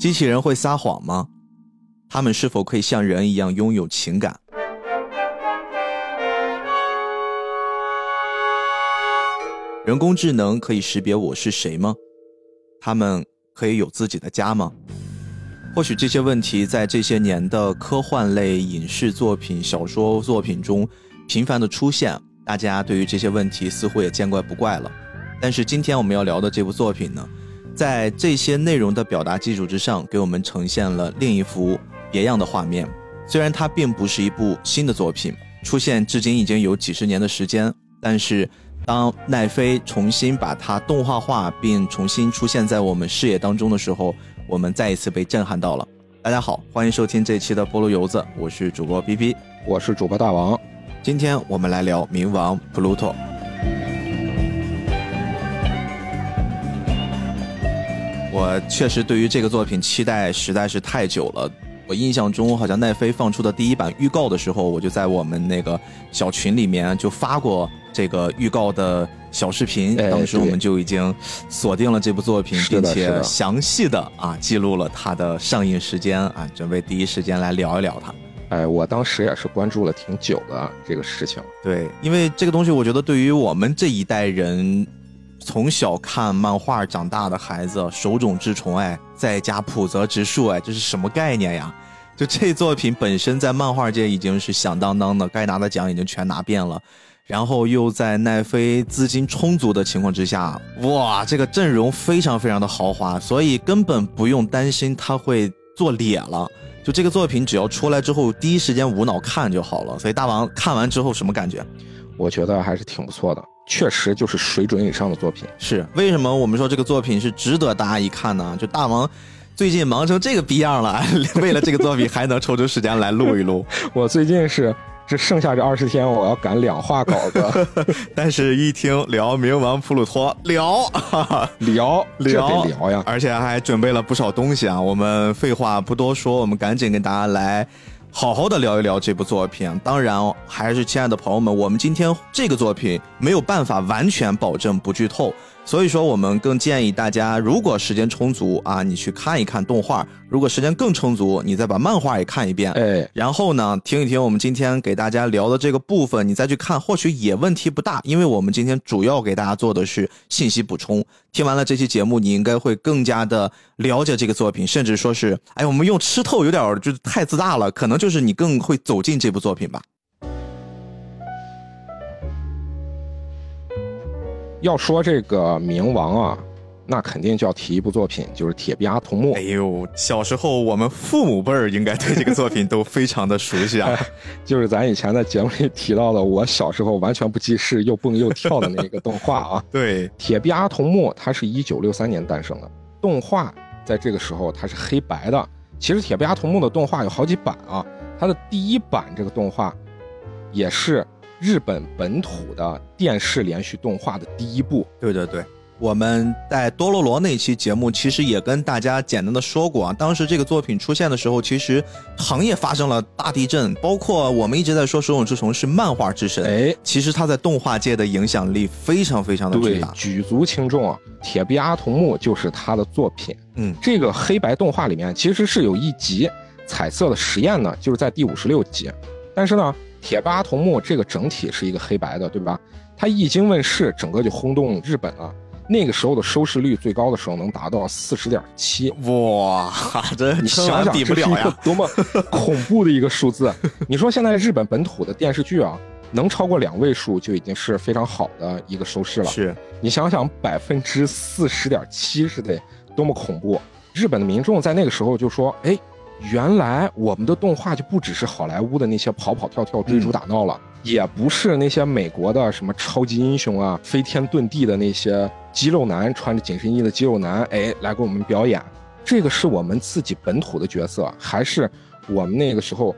机器人会撒谎吗？他们是否可以像人一样拥有情感？人工智能可以识别我是谁吗？他们可以有自己的家吗？或许这些问题在这些年的科幻类影视作品、小说作品中频繁的出现，大家对于这些问题似乎也见怪不怪了。但是今天我们要聊的这部作品呢，在这些内容的表达基础之上，给我们呈现了另一幅别样的画面。虽然它并不是一部新的作品，出现至今已经有几十年的时间，但是当奈飞重新把它动画化并重新出现在我们视野当中的时候，我们再一次被震撼到了。大家好，欢迎收听这期的菠萝油子，我是主播 B B，我是主播大王。今天我们来聊冥王 Pluto。我确实对于这个作品期待实在是太久了。我印象中，好像奈飞放出的第一版预告的时候，我就在我们那个小群里面就发过这个预告的小视频。当时我们就已经锁定了这部作品，并且详细的啊记录了它的上映时间啊，准备第一时间来聊一聊它。哎，我当时也是关注了挺久的这个事情。对，因为这个东西，我觉得对于我们这一代人。从小看漫画长大的孩子，手冢治虫哎，在家浦泽直树哎，这是什么概念呀？就这作品本身在漫画界已经是响当当的，该拿的奖已经全拿遍了，然后又在奈飞资金充足的情况之下，哇，这个阵容非常非常的豪华，所以根本不用担心他会做裂了。就这个作品只要出来之后，第一时间无脑看就好了。所以大王看完之后什么感觉？我觉得还是挺不错的。确实就是水准以上的作品，是为什么我们说这个作品是值得大家一看呢？就大王最近忙成这个逼样了，为了这个作品还能抽出时间来录一录。我最近是这剩下这二十天，我要赶两话稿子，但是一听聊冥王普鲁托，聊聊聊聊呀，而且还准备了不少东西啊。我们废话不多说，我们赶紧跟大家来。好好的聊一聊这部作品，当然还是亲爱的朋友们，我们今天这个作品没有办法完全保证不剧透。所以说，我们更建议大家，如果时间充足啊，你去看一看动画；如果时间更充足，你再把漫画也看一遍。哎，然后呢，听一听我们今天给大家聊的这个部分，你再去看，或许也问题不大。因为我们今天主要给大家做的是信息补充。听完了这期节目，你应该会更加的了解这个作品，甚至说是，哎，我们用吃透有点就是太自大了，可能就是你更会走进这部作品吧。要说这个冥王啊，那肯定就要提一部作品，就是《铁臂阿童木》。哎呦，小时候我们父母辈儿应该对这个作品都非常的熟悉啊，就是咱以前在节目里提到的，我小时候完全不记事又蹦又跳的那个动画啊。对，《铁臂阿童木》它是一九六三年诞生的，动画在这个时候它是黑白的。其实《铁臂阿童木》的动画有好几版啊，它的第一版这个动画也是。日本本土的电视连续动画的第一部，对对对，我们在多罗罗那期节目其实也跟大家简单的说过啊，当时这个作品出现的时候，其实行业发生了大地震，包括我们一直在说《手冢治虫》是漫画之神，哎，其实他在动画界的影响力非常非常的巨大，举足轻重啊。铁臂阿童木就是他的作品，嗯，这个黑白动画里面其实是有一集彩色的实验呢，就是在第五十六集，但是呢。铁巴童木这个整体是一个黑白的，对吧？它一经问世，整个就轰动日本了。那个时候的收视率最高的时候能达到四十点七，哇，这你想想，这是一个多么恐怖的一个数字。你说现在日本本土的电视剧啊，能超过两位数就已经是非常好的一个收视了。是你想想，百分之四十点七是得多么恐怖？日本的民众在那个时候就说：“哎。”原来我们的动画就不只是好莱坞的那些跑跑跳跳、追逐打闹了，也不是那些美国的什么超级英雄啊、飞天遁地的那些肌肉男穿着紧身衣的肌肉男，哎，来给我们表演。这个是我们自己本土的角色，还是我们那个时候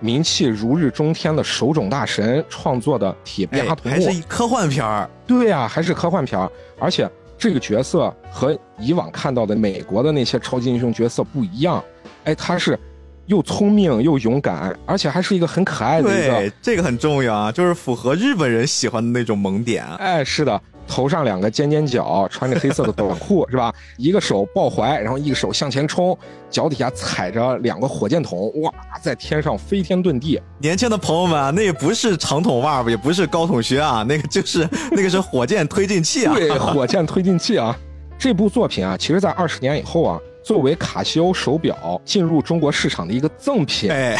名气如日中天的手冢大神创作的《铁臂阿童木》？还是科幻片儿？对呀，还是科幻片儿。而且这个角色和以往看到的美国的那些超级英雄角色不一样。哎，他是又聪明又勇敢，而且还是一个很可爱的一个。对，这个很重要啊，就是符合日本人喜欢的那种萌点。哎，是的，头上两个尖尖角，穿着黑色的短裤，是吧？一个手抱怀，然后一个手向前冲，脚底下踩着两个火箭筒，哇，在天上飞天遁地。年轻的朋友们啊，那也不是长筒袜，也不是高筒靴啊，那个就是那个是火箭推进器啊。对，火箭推进器啊。这部作品啊，其实在二十年以后啊，作为卡西欧手表进入中国市场的一个赠品，哎，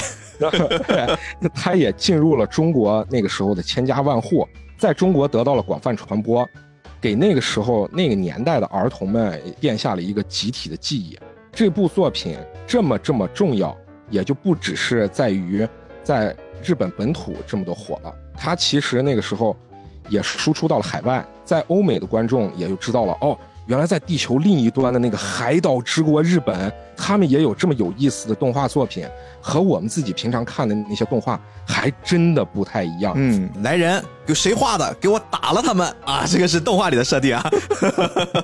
它也进入了中国那个时候的千家万户。在中国得到了广泛传播，给那个时候那个年代的儿童们奠下了一个集体的记忆。这部作品这么这么重要，也就不只是在于在日本本土这么多火了，它其实那个时候也输出到了海外，在欧美的观众也就知道了哦。原来在地球另一端的那个海岛之国日本，他们也有这么有意思的动画作品，和我们自己平常看的那些动画还真的不太一样。嗯，来人，有谁画的？给我打了他们 啊！这个是动画里的设定啊。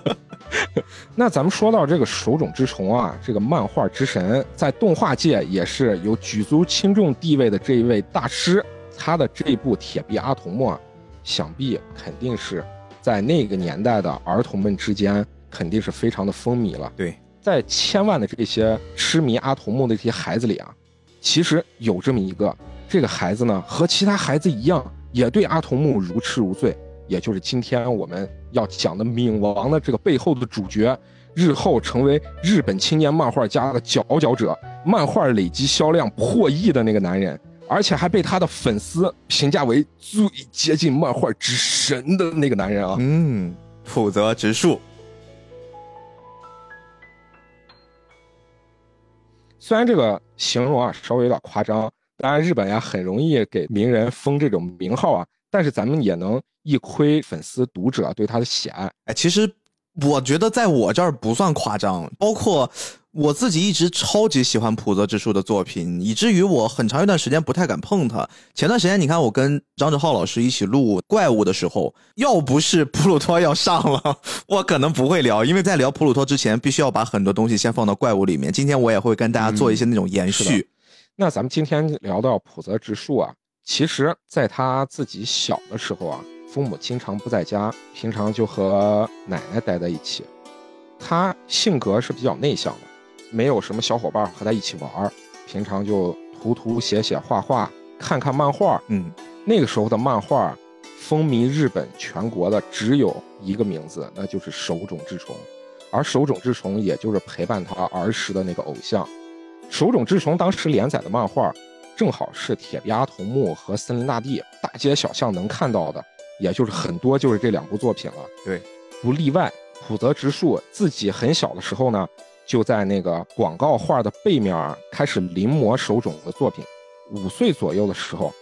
那咱们说到这个手冢治虫啊，这个漫画之神，在动画界也是有举足轻重地位的这一位大师，他的这一部《铁臂阿童木》啊，想必肯定是。在那个年代的儿童们之间，肯定是非常的风靡了。对，在千万的这些痴迷阿童木的这些孩子里啊，其实有这么一个，这个孩子呢和其他孩子一样，也对阿童木如痴如醉。也就是今天我们要讲的冥王的这个背后的主角，日后成为日本青年漫画家的佼佼者，漫画累积销量破亿的那个男人。而且还被他的粉丝评价为最接近漫画之神的那个男人啊！嗯，浦泽直树。虽然这个形容啊稍微有点夸张，当然日本呀很容易给名人封这种名号啊，但是咱们也能一窥粉丝读者对他的喜爱。哎，其实我觉得在我这儿不算夸张，包括。我自己一直超级喜欢普泽直树的作品，以至于我很长一段时间不太敢碰他。前段时间，你看我跟张志浩老师一起录怪物的时候，要不是普鲁托要上了，我可能不会聊，因为在聊普鲁托之前，必须要把很多东西先放到怪物里面。今天我也会跟大家做一些那种延续。那咱们今天聊到普泽直树啊，其实在他自己小的时候啊，父母经常不在家，平常就和奶奶待在一起，他性格是比较内向的。没有什么小伙伴和他一起玩平常就涂涂写写画画，看看漫画。嗯，那个时候的漫画风靡日本全国的只有一个名字，那就是手冢治虫，而手冢治虫也就是陪伴他儿时的那个偶像。手冢治虫当时连载的漫画，正好是铁臂阿童木和森林大地，大街小巷能看到的，也就是很多就是这两部作品了。对，不例外。浦泽直树自己很小的时候呢。就在那个广告画的背面开始临摹手冢的作品，五岁左右的时候，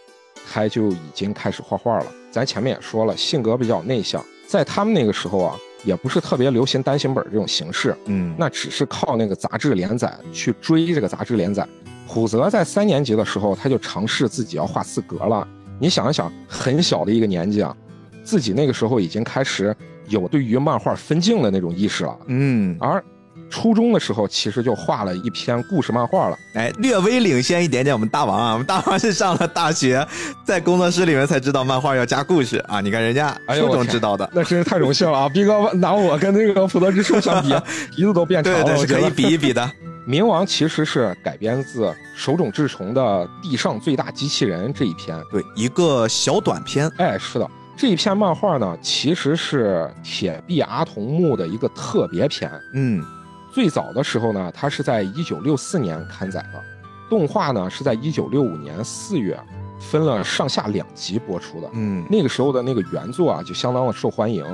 他就已经开始画画了。咱前面也说了，性格比较内向，在他们那个时候啊，也不是特别流行单行本这种形式，嗯，那只是靠那个杂志连载去追这个杂志连载。虎泽在三年级的时候，他就尝试自己要画四格了。你想一想，很小的一个年纪啊，自己那个时候已经开始有对于漫画分镜的那种意识了，嗯，而。初中的时候，其实就画了一篇故事漫画了，哎，略微领先一点点。我们大王啊，我们大王是上了大学，在工作室里面才知道漫画要加故事啊。你看人家初中知道的，那真是太荣幸了啊！逼哥拿我跟那个普泽之树相比，鼻子都变长了，对对，是可以比一比的。冥王其实是改编自手冢治虫的《地上最大机器人》这一篇，对，一个小短篇。哎，是的，这一篇漫画呢，其实是铁臂阿童木的一个特别篇。嗯。最早的时候呢，它是在一九六四年刊载的，动画呢是在一九六五年四月，分了上下两集播出的。嗯，那个时候的那个原作啊，就相当的受欢迎。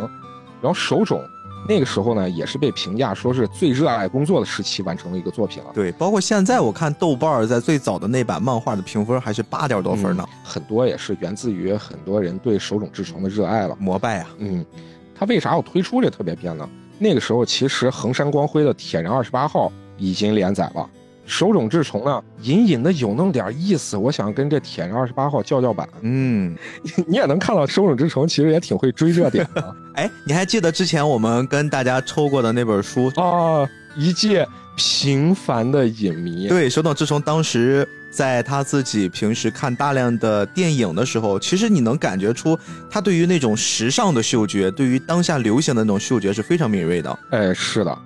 然后手冢那个时候呢，也是被评价说是最热爱工作的时期完成的一个作品了。对，包括现在我看豆瓣在最早的那版漫画的评分还是八点多分呢，很多也是源自于很多人对手冢治虫的热爱了，膜拜啊。嗯，他为啥要推出这特别篇呢？那个时候，其实横山光辉的《铁人二十八号》已经连载了。手冢治虫呢，隐隐的有那么点意思，我想跟这《铁人二十八号》叫叫板。嗯，你也能看到手冢治虫其实也挺会追热点的。哎，你还记得之前我们跟大家抽过的那本书啊？一介平凡的影迷。对，手冢治虫当时在他自己平时看大量的电影的时候，其实你能感觉出他对于那种时尚的嗅觉，对于当下流行的那种嗅觉是非常敏锐的。哎，是的，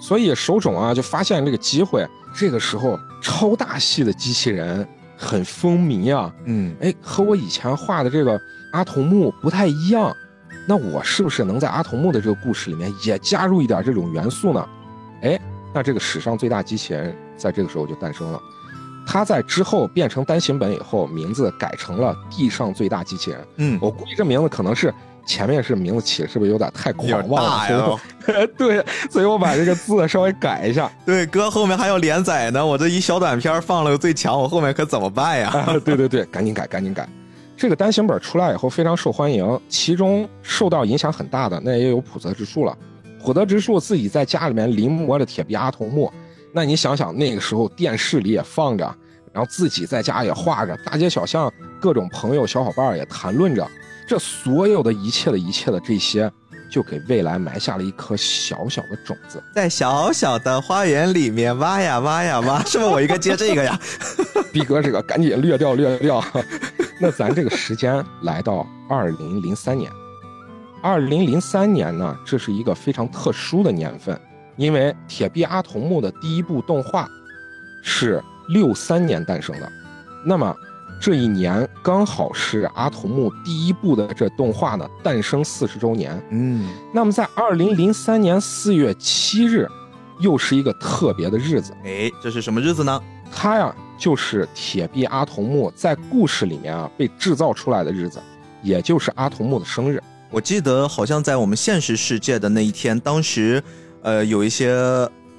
所以手冢啊就发现这个机会，这个时候超大系的机器人很风靡啊。嗯，哎，和我以前画的这个阿童木不太一样，那我是不是能在阿童木的这个故事里面也加入一点这种元素呢？哎，那这个史上最大机器人在这个时候就诞生了。它在之后变成单行本以后，名字改成了地上最大机器人。嗯，我估计这名字可能是前面是名字起的是不是有点太狂妄了？呀！对，所以我把这个字稍微改一下。对，哥后面还要连载呢，我这一小短片放了个最强，我后面可怎么办呀？啊、对对对，赶紧改，赶紧改。这个单行本出来以后非常受欢迎，其中受到影响很大的那也有普泽之树了。浦泽直树自己在家里面临摹着铁臂阿童木，那你想想那个时候电视里也放着，然后自己在家也画着，大街小巷各种朋友小伙伴也谈论着，这所有的一切的一切的这些，就给未来埋下了一颗小小的种子，在小小的花园里面挖呀挖呀挖，是不是我应该接这个呀？逼哥，这个赶紧略掉略掉。那咱这个时间来到二零零三年，二零零三年呢，这是一个非常特殊的年份，因为《铁臂阿童木》的第一部动画是六三年诞生的，那么这一年刚好是阿童木第一部的这动画呢诞生四十周年。嗯，那么在二零零三年四月七日，又是一个特别的日子。哎，这是什么日子呢？它呀，就是铁臂阿童木在故事里面啊被制造出来的日子，也就是阿童木的生日。我记得好像在我们现实世界的那一天，当时，呃，有一些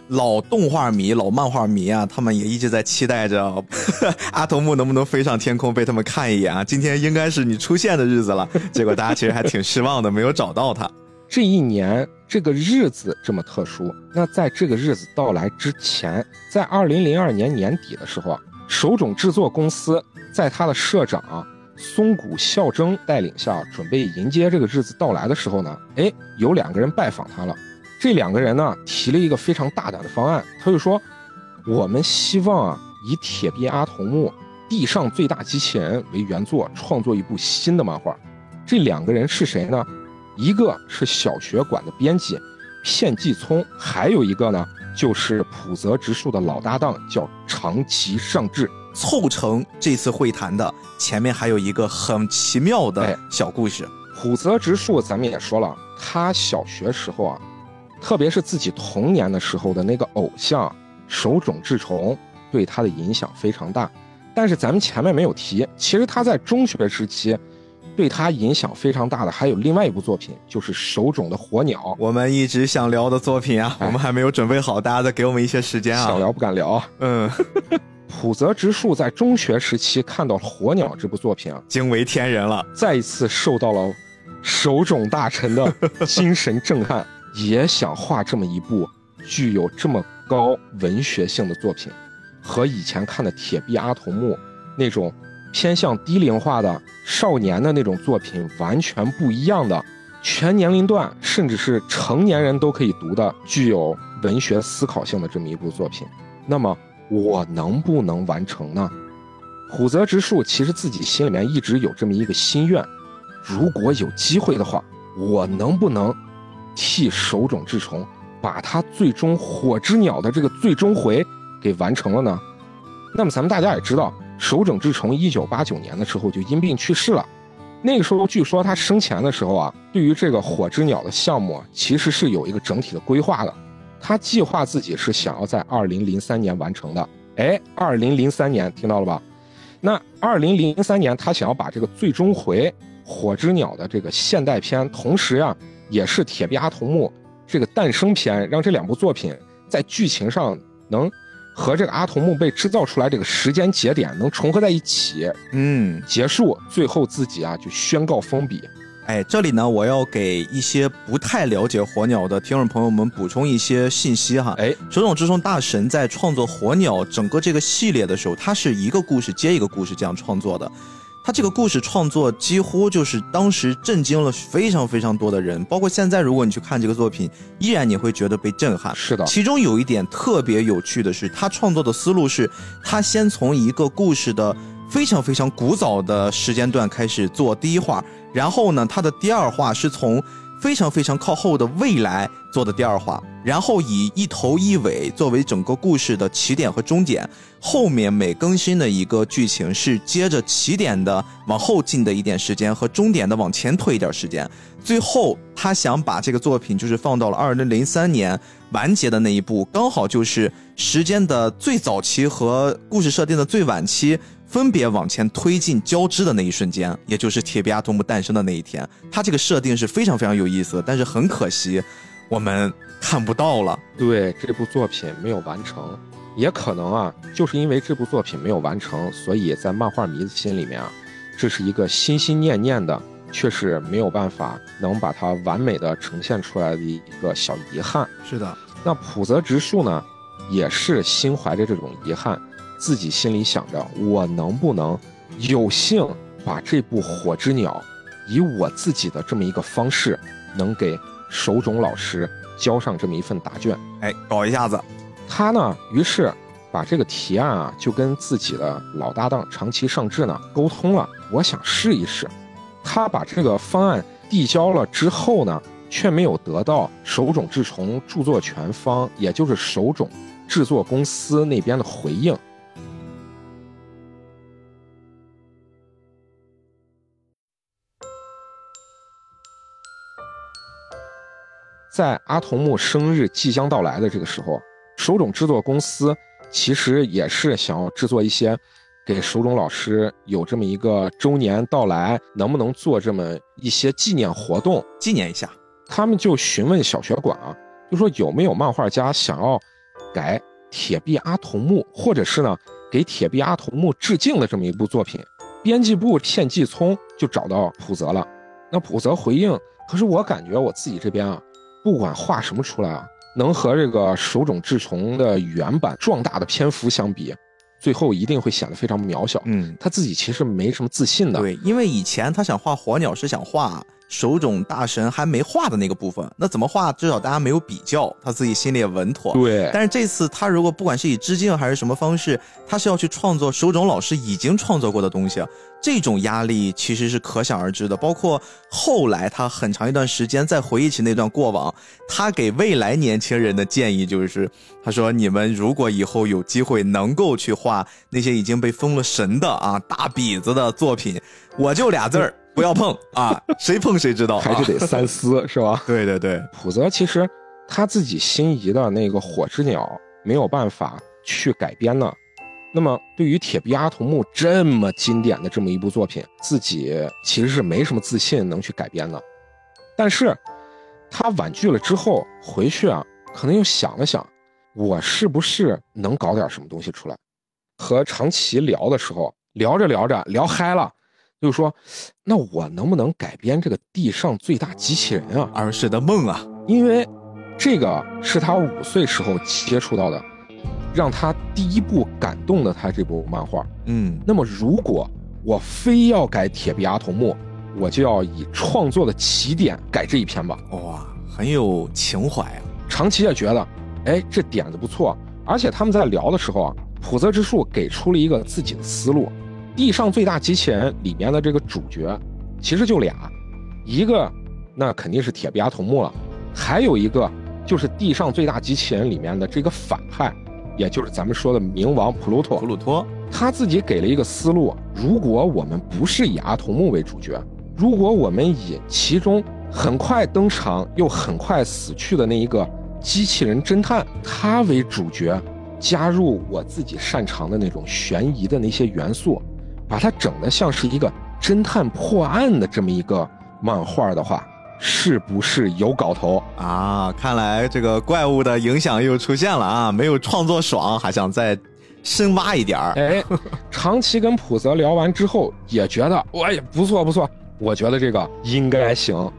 老动画迷、老漫画迷啊，他们也一直在期待着 阿童木能不能飞上天空，被他们看一眼啊。今天应该是你出现的日子了，结果大家其实还挺失望的，没有找到他。这一年这个日子这么特殊，那在这个日子到来之前，在二零零二年年底的时候啊，手冢制作公司在他的社长。松谷孝征带领下，准备迎接这个日子到来的时候呢，哎，有两个人拜访他了。这两个人呢，提了一个非常大胆的方案，他就说：“我们希望啊，以铁臂阿童木地上最大机器人为原作，创作一部新的漫画。”这两个人是谁呢？一个是小学馆的编辑片寄聪，还有一个呢，就是浦泽直树的老搭档，叫长崎尚志。凑成这次会谈的前面还有一个很奇妙的小故事。虎泽直树，咱们也说了，他小学时候啊，特别是自己童年的时候的那个偶像手冢治虫，对他的影响非常大。但是咱们前面没有提，其实他在中学时期对他影响非常大的还有另外一部作品，就是手冢的火鸟。我们一直想聊的作品啊，我们还没有准备好，大家再给我们一些时间啊。想聊不敢聊，嗯。浦泽直树在中学时期看到《火鸟》这部作品啊，惊为天人了，再一次受到了手冢大臣的精神震撼，也想画这么一部具有这么高文学性的作品，和以前看的《铁臂阿童木》那种偏向低龄化的少年的那种作品完全不一样的，全年龄段甚至是成年人都可以读的具有文学思考性的这么一部作品，那么。我能不能完成呢？虎泽直树其实自己心里面一直有这么一个心愿，如果有机会的话，我能不能替手冢治虫把他最终火之鸟的这个最终回给完成了呢？那么咱们大家也知道，手冢治虫一九八九年的时候就因病去世了。那个时候据说他生前的时候啊，对于这个火之鸟的项目其实是有一个整体的规划的。他计划自己是想要在二零零三年完成的，哎，二零零三年听到了吧？那二零零三年他想要把这个最终回火之鸟的这个现代篇，同时呀，也是铁臂阿童木这个诞生篇，让这两部作品在剧情上能和这个阿童木被制造出来这个时间节点能重合在一起，嗯，结束，最后自己啊就宣告封笔。哎，这里呢，我要给一些不太了解火鸟的听众朋友们补充一些信息哈。哎，手冢治虫大神在创作火鸟整个这个系列的时候，他是一个故事接一个故事这样创作的。他这个故事创作几乎就是当时震惊了非常非常多的人，包括现在，如果你去看这个作品，依然你会觉得被震撼。是的，其中有一点特别有趣的是，他创作的思路是，他先从一个故事的非常非常古早的时间段开始做第一话，然后呢，他的第二话是从。非常非常靠后的未来做的第二话，然后以一头一尾作为整个故事的起点和终点，后面每更新的一个剧情是接着起点的往后进的一点时间和终点的往前推一点时间，最后他想把这个作品就是放到了二零零三年完结的那一步，刚好就是时间的最早期和故事设定的最晚期。分别往前推进交织的那一瞬间，也就是铁臂阿童木诞生的那一天。它这个设定是非常非常有意思的，但是很可惜，我们看不到了。对这部作品没有完成，也可能啊，就是因为这部作品没有完成，所以在漫画迷的心里面啊，这是一个心心念念的，却是没有办法能把它完美的呈现出来的一个小遗憾。是的，那浦泽直树呢，也是心怀着这种遗憾。自己心里想着，我能不能有幸把这部《火之鸟》以我自己的这么一个方式，能给手冢老师交上这么一份答卷？哎，搞一下子。他呢，于是把这个提案啊，就跟自己的老搭档长崎尚志呢沟通了。我想试一试。他把这个方案递交了之后呢，却没有得到手冢治虫著作权方，也就是手冢制作公司那边的回应。在阿童木生日即将到来的这个时候，手冢制作公司其实也是想要制作一些给手冢老师有这么一个周年到来，能不能做这么一些纪念活动，纪念一下？他们就询问小学馆啊，就说有没有漫画家想要改铁臂阿童木，或者是呢给铁臂阿童木致敬的这么一部作品。编辑部片寄聪就找到浦泽了，那浦泽回应，可是我感觉我自己这边啊。不管画什么出来啊，能和这个手冢治虫的原版壮大的篇幅相比，最后一定会显得非常渺小。嗯，他自己其实没什么自信的。对，因为以前他想画火鸟是想画。手冢大神还没画的那个部分，那怎么画？至少大家没有比较，他自己心里也稳妥。对。但是这次他如果不管是以致敬还是什么方式，他是要去创作手冢老师已经创作过的东西，这种压力其实是可想而知的。包括后来他很长一段时间在回忆起那段过往，他给未来年轻人的建议就是，他说：“你们如果以后有机会能够去画那些已经被封了神的啊大笔子的作品，我就俩字儿。”不要碰啊！谁碰谁知道，还是得三思，是吧？对对对，普泽其实他自己心仪的那个火之鸟没有办法去改编呢。那么对于铁臂阿童木这么经典的这么一部作品，自己其实是没什么自信能去改编的。但是他婉拒了之后回去啊，可能又想了想，我是不是能搞点什么东西出来？和长崎聊的时候，聊着聊着聊嗨了。就是说，那我能不能改编这个地上最大机器人啊？儿时的梦啊，因为这个是他五岁时候接触到的，让他第一部感动的他这部漫画。嗯，那么如果我非要改铁臂阿童木，我就要以创作的起点改这一篇吧。哇，很有情怀啊！长崎也觉得，哎，这点子不错。而且他们在聊的时候啊，普泽之树给出了一个自己的思路。地上最大机器人里面的这个主角，其实就俩，一个那肯定是铁臂阿童木了，还有一个就是地上最大机器人里面的这个反派，也就是咱们说的冥王普鲁托。普鲁托他自己给了一个思路：如果我们不是以阿童木为主角，如果我们以其中很快登场又很快死去的那一个机器人侦探他为主角，加入我自己擅长的那种悬疑的那些元素。把它整的像是一个侦探破案的这么一个漫画的话，是不是有搞头啊？看来这个怪物的影响又出现了啊！没有创作爽，还想再深挖一点儿。哎，长崎跟普泽聊完之后也觉得，哎呀，不错不错，我觉得这个应该行。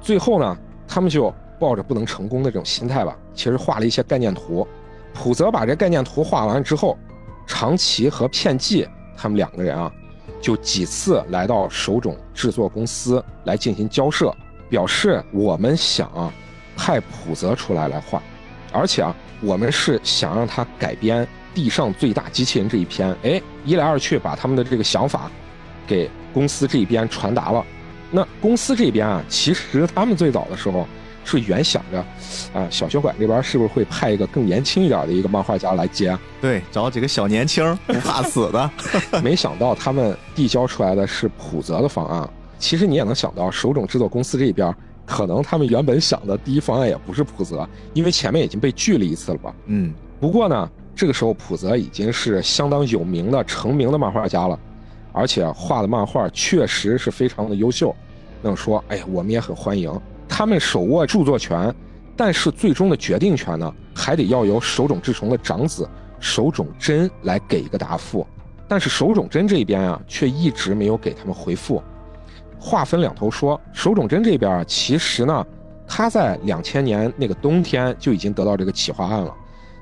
最后呢，他们就抱着不能成功的这种心态吧，其实画了一些概念图。普泽把这概念图画完之后，长崎和片寄。他们两个人啊，就几次来到手冢制作公司来进行交涉，表示我们想啊派浦泽出来来画，而且啊我们是想让他改编《地上最大机器人》这一篇。哎，一来二去把他们的这个想法给公司这边传达了。那公司这边啊，其实他们最早的时候。是原想着，啊，小学馆这边是不是会派一个更年轻一点的一个漫画家来接？对，找几个小年轻不 怕死的。没想到他们递交出来的是普泽的方案。其实你也能想到，手冢制作公司这边可能他们原本想的第一方案也不是普泽，因为前面已经被拒了一次了吧？嗯。不过呢，这个时候普泽已经是相当有名的成名的漫画家了，而且画的漫画确实是非常的优秀。那说，哎呀，我们也很欢迎。他们手握著作权，但是最终的决定权呢，还得要由手冢治虫的长子手冢真来给一个答复。但是手冢真这边啊，却一直没有给他们回复。话分两头说，手冢真这边啊，其实呢，他在两千年那个冬天就已经得到这个企划案了，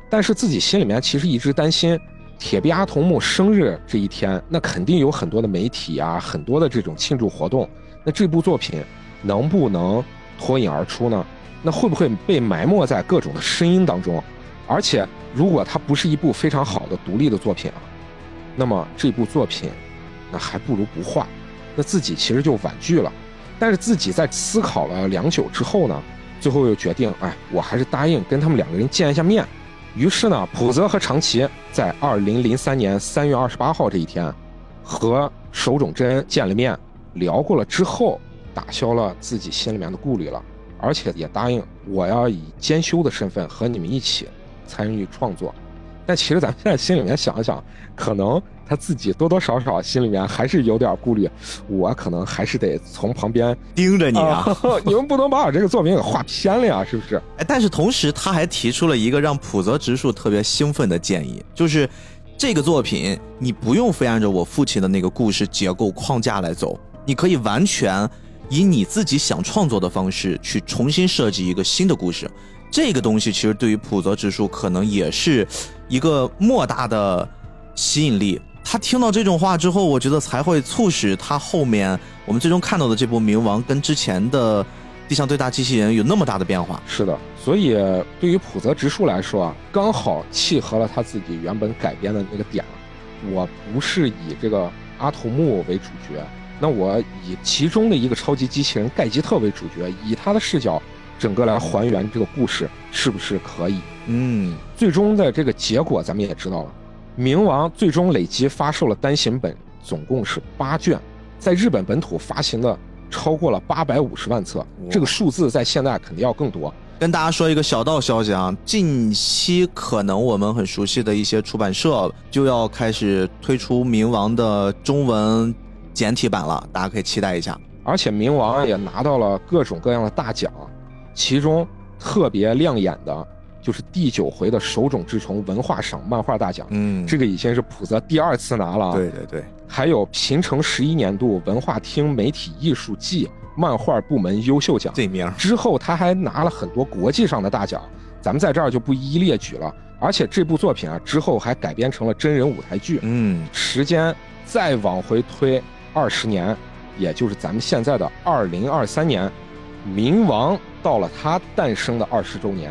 但是自己心里面其实一直担心，铁臂阿童木生日这一天，那肯定有很多的媒体啊，很多的这种庆祝活动，那这部作品能不能？脱颖而出呢？那会不会被埋没在各种的声音当中？而且，如果它不是一部非常好的独立的作品啊，那么这部作品，那还不如不画。那自己其实就婉拒了。但是自己在思考了良久之后呢，最后又决定，哎，我还是答应跟他们两个人见一下面。于是呢，普泽和长崎在二零零三年三月二十八号这一天，和手冢真见了面，聊过了之后。打消了自己心里面的顾虑了，而且也答应我要以兼修的身份和你们一起参与创作。但其实咱们现在心里面想一想，可能他自己多多少少心里面还是有点顾虑。我可能还是得从旁边盯着你啊，你们不能把我这个作品给画偏了呀，是不是？哎，但是同时他还提出了一个让普泽直树特别兴奋的建议，就是这个作品你不用非按照我父亲的那个故事结构框架来走，你可以完全。以你自己想创作的方式去重新设计一个新的故事，这个东西其实对于普泽直树可能也是一个莫大的吸引力。他听到这种话之后，我觉得才会促使他后面我们最终看到的这部《冥王》跟之前的《地上最大机器人》有那么大的变化。是的，所以对于普泽直树来说啊，刚好契合了他自己原本改编的那个点。我不是以这个阿童木为主角。那我以其中的一个超级机器人盖吉特为主角，以他的视角，整个来还原这个故事，是不是可以？嗯，最终的这个结果咱们也知道了，冥王最终累计发售了单行本，总共是八卷，在日本本土发行的超过了八百五十万册，这个数字在现在肯定要更多。跟大家说一个小道消息啊，近期可能我们很熟悉的一些出版社就要开始推出冥王的中文。简体版了，大家可以期待一下。而且冥王也拿到了各种各样的大奖，其中特别亮眼的就是第九回的手冢治虫文化赏漫画大奖。嗯，这个已经是普泽第二次拿了。对对对。还有平成十一年度文化厅媒体艺术季漫画部门优秀奖。这名之后他还拿了很多国际上的大奖，咱们在这儿就不一一列举了。而且这部作品啊，之后还改编成了真人舞台剧。嗯，时间再往回推。二十年，也就是咱们现在的二零二三年，冥王到了他诞生的二十周年，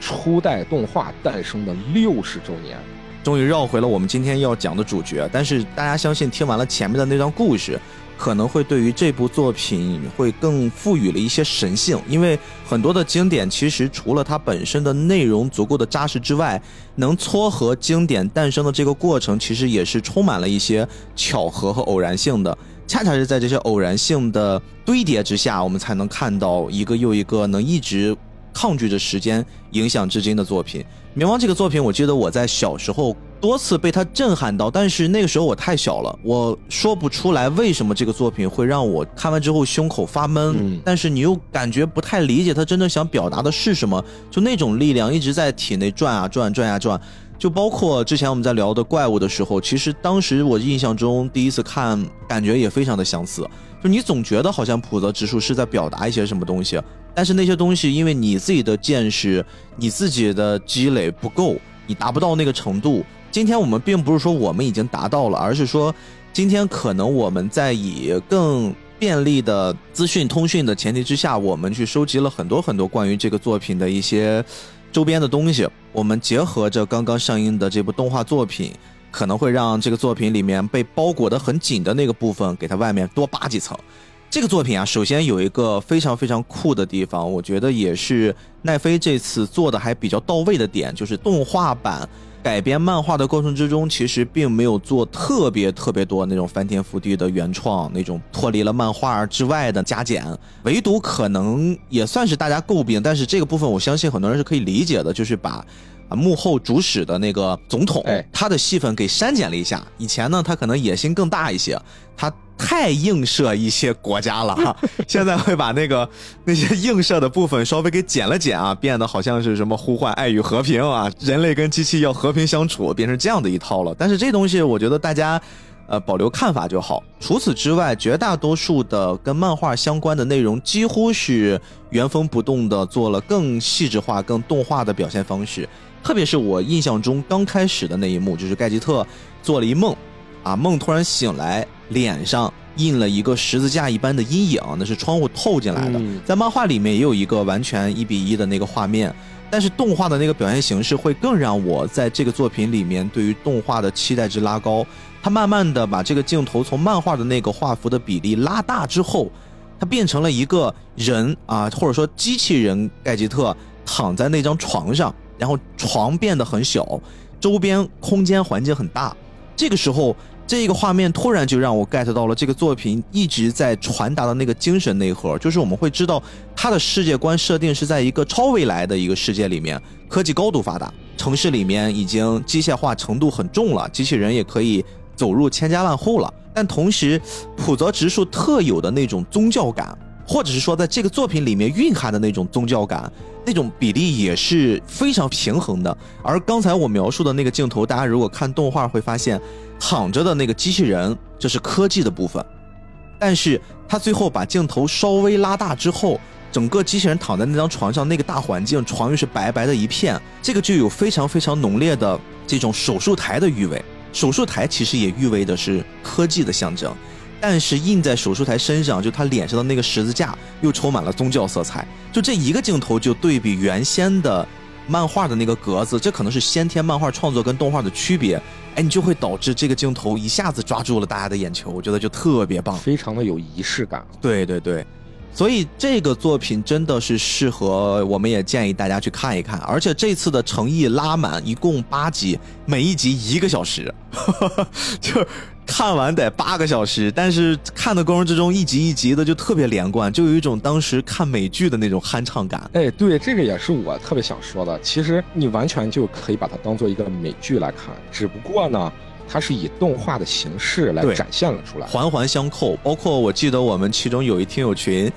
初代动画诞生的六十周年，终于绕回了我们今天要讲的主角。但是大家相信，听完了前面的那段故事。可能会对于这部作品会更赋予了一些神性，因为很多的经典其实除了它本身的内容足够的扎实之外，能撮合经典诞生的这个过程，其实也是充满了一些巧合和偶然性的。恰恰是在这些偶然性的堆叠之下，我们才能看到一个又一个能一直抗拒着时间影响至今的作品。《冥王》这个作品，我记得我在小时候。多次被他震撼到，但是那个时候我太小了，我说不出来为什么这个作品会让我看完之后胸口发闷。但是你又感觉不太理解他真正想表达的是什么，就那种力量一直在体内转啊转，转啊转。就包括之前我们在聊的怪物的时候，其实当时我印象中第一次看，感觉也非常的相似。就你总觉得好像普泽直树是在表达一些什么东西，但是那些东西因为你自己的见识、你自己的积累不够，你达不到那个程度。今天我们并不是说我们已经达到了，而是说，今天可能我们在以更便利的资讯通讯的前提之下，我们去收集了很多很多关于这个作品的一些周边的东西。我们结合着刚刚上映的这部动画作品，可能会让这个作品里面被包裹得很紧的那个部分，给它外面多扒几层。这个作品啊，首先有一个非常非常酷的地方，我觉得也是奈飞这次做的还比较到位的点，就是动画版改编漫画的过程之中，其实并没有做特别特别多那种翻天覆地的原创，那种脱离了漫画之外的加减，唯独可能也算是大家诟病，但是这个部分我相信很多人是可以理解的，就是把。啊，幕后主使的那个总统，他的戏份给删减了一下。以前呢，他可能野心更大一些，他太映射一些国家了哈。现在会把那个那些映射的部分稍微给剪了剪啊，变得好像是什么呼唤爱与和平啊，人类跟机器要和平相处，变成这样的一套了。但是这东西，我觉得大家呃保留看法就好。除此之外，绝大多数的跟漫画相关的内容，几乎是原封不动的做了更细致化、更动画的表现方式。特别是我印象中刚开始的那一幕，就是盖吉特做了一梦，啊，梦突然醒来，脸上印了一个十字架一般的阴影，那是窗户透进来的。在漫画里面也有一个完全一比一的那个画面，但是动画的那个表现形式会更让我在这个作品里面对于动画的期待值拉高。他慢慢的把这个镜头从漫画的那个画幅的比例拉大之后，它变成了一个人啊，或者说机器人盖吉特躺在那张床上。然后床变得很小，周边空间环境很大。这个时候，这个画面突然就让我 get 到了这个作品一直在传达的那个精神内核，就是我们会知道它的世界观设定是在一个超未来的一个世界里面，科技高度发达，城市里面已经机械化程度很重了，机器人也可以走入千家万户了。但同时，普泽直树特有的那种宗教感，或者是说在这个作品里面蕴含的那种宗教感。那种比例也是非常平衡的，而刚才我描述的那个镜头，大家如果看动画会发现，躺着的那个机器人，这是科技的部分，但是他最后把镜头稍微拉大之后，整个机器人躺在那张床上，那个大环境，床又是白白的一片，这个就有非常非常浓烈的这种手术台的意味，手术台其实也意味的是科技的象征。但是印在手术台身上，就他脸上的那个十字架，又充满了宗教色彩。就这一个镜头，就对比原先的漫画的那个格子，这可能是先天漫画创作跟动画的区别。哎，你就会导致这个镜头一下子抓住了大家的眼球，我觉得就特别棒，非常的有仪式感。对对对。所以这个作品真的是适合，我们也建议大家去看一看。而且这次的诚意拉满，一共八集，每一集一个小时，就看完得八个小时。但是看的过程之中，一集一集的就特别连贯，就有一种当时看美剧的那种酣畅感。哎，对，这个也是我特别想说的。其实你完全就可以把它当做一个美剧来看，只不过呢。它是以动画的形式来展现了出来，环环相扣。包括我记得我们其中有一听友群，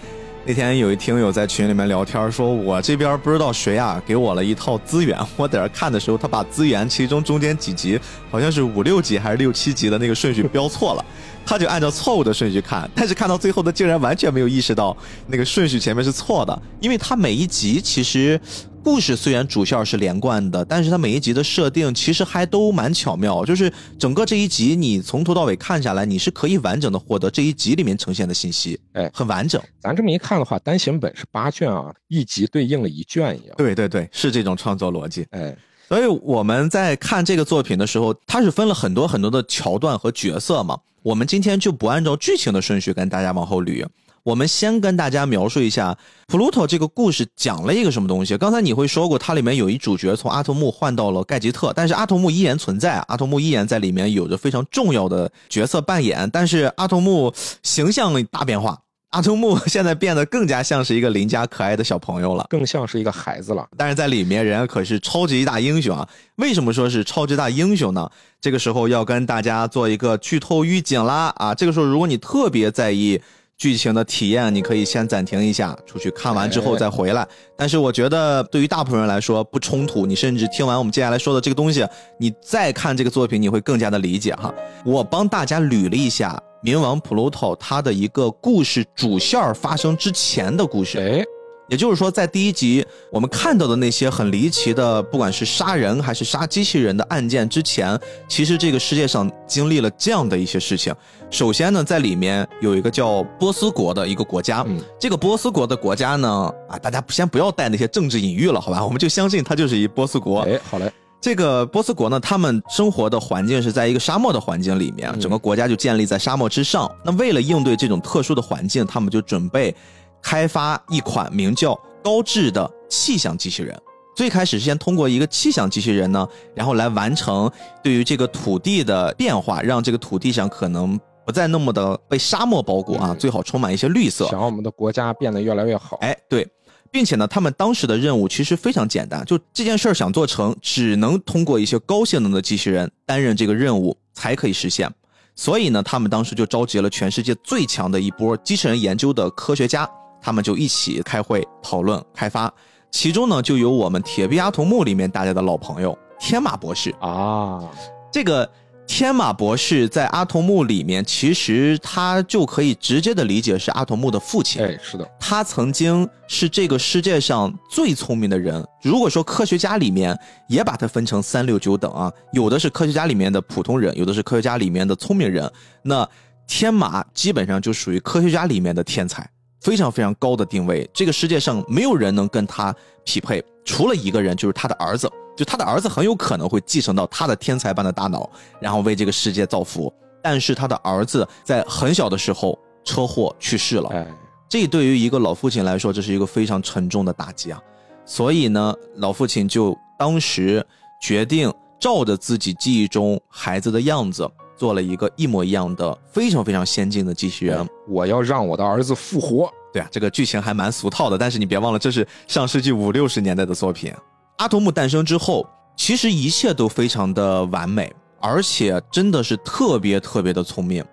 那天有一听友在群里面聊天，说我这边不知道谁啊给我了一套资源，我在这看的时候，他把资源其中中间几集好像是五六集还是六七集的那个顺序标错了，他就按照错误的顺序看，但是看到最后他竟然完全没有意识到那个顺序前面是错的，因为他每一集其实。故事虽然主线是连贯的，但是它每一集的设定其实还都蛮巧妙。就是整个这一集，你从头到尾看下来，你是可以完整的获得这一集里面呈现的信息，哎，很完整。咱这么一看的话，单行本是八卷啊，一集对应了一卷一样。对对对，是这种创作逻辑。哎，所以我们在看这个作品的时候，它是分了很多很多的桥段和角色嘛。我们今天就不按照剧情的顺序跟大家往后捋。我们先跟大家描述一下普鲁托这个故事讲了一个什么东西。刚才你会说过，它里面有一主角从阿童木换到了盖吉特，但是阿童木依然存在，阿童木依然在里面有着非常重要的角色扮演。但是阿童木形象大变化，阿童木 现在变得更加像是一个邻家可爱的小朋友了，更像是一个孩子了。但是在里面，人家可是超级大英雄啊！为什么说是超级大英雄呢？这个时候要跟大家做一个剧透预警啦啊！这个时候，如果你特别在意。剧情的体验，你可以先暂停一下，出去看完之后再回来。但是我觉得，对于大部分人来说不冲突。你甚至听完我们接下来说的这个东西，你再看这个作品，你会更加的理解哈。我帮大家捋了一下冥王普鲁托他的一个故事主线发生之前的故事。哎，也就是说，在第一集我们看到的那些很离奇的，不管是杀人还是杀机器人的案件之前，其实这个世界上经历了这样的一些事情。首先呢，在里面有一个叫波斯国的一个国家，嗯这个波斯国的国家呢，啊，大家先不要带那些政治隐喻了，好吧？我们就相信它就是一波斯国。哎，好嘞，这个波斯国呢，他们生活的环境是在一个沙漠的环境里面，嗯整个国家就建立在沙漠之上。那为了应对这种特殊的环境，他们就准备开发一款名叫高智的气象机器人。最开始是先通过一个气象机器人呢，然后来完成对于这个土地的变化，让这个土地上可能不再那么的被沙漠包裹啊，嗯最好充满一些绿色。想让我们的国家变得越来越好。哎，对，并且呢，他们当时的任务其实非常简单，就这件事儿想做成，只能通过一些高性能的机器人担任这个任务才可以实现。所以呢，他们当时就召集了全世界最强的一波机器人研究的科学家，他们就一起开会讨论开发。其中呢，就有我们《铁臂阿童木》里面大家的老朋友天马博士。啊，这个天马博士在阿童木里面，其实他就可以直接的理解是阿童木的父亲。哎，是的，他曾经是这个世界上最聪明的人。如果说科学家里面也把它分成三六九等啊，有的是科学家里面的普通人，有的是科学家里面的聪明人。那天马基本上就属于科学家里面的天才，非常非常高的定位。这个世界上没有人能跟他匹配，除了一个人，就是他的儿子。就他的儿子很有可能会继承到他的天才般的大脑，然后为这个世界造福。但是他的儿子在很小的时候车祸去世了。哎，这对于一个老父亲来说，这是一个非常沉重的打击啊。所以呢，老父亲就当时决定照着自己记忆中孩子的样子，做了一个一模一样的、非常非常先进的机器人。哎我要让我的儿子复活。对啊，这个剧情还蛮俗套的，但是你别忘了，这是上世纪五六十年代的作品。阿童木诞生之后，其实一切都非常的完美，而且真的是特别特别的聪明。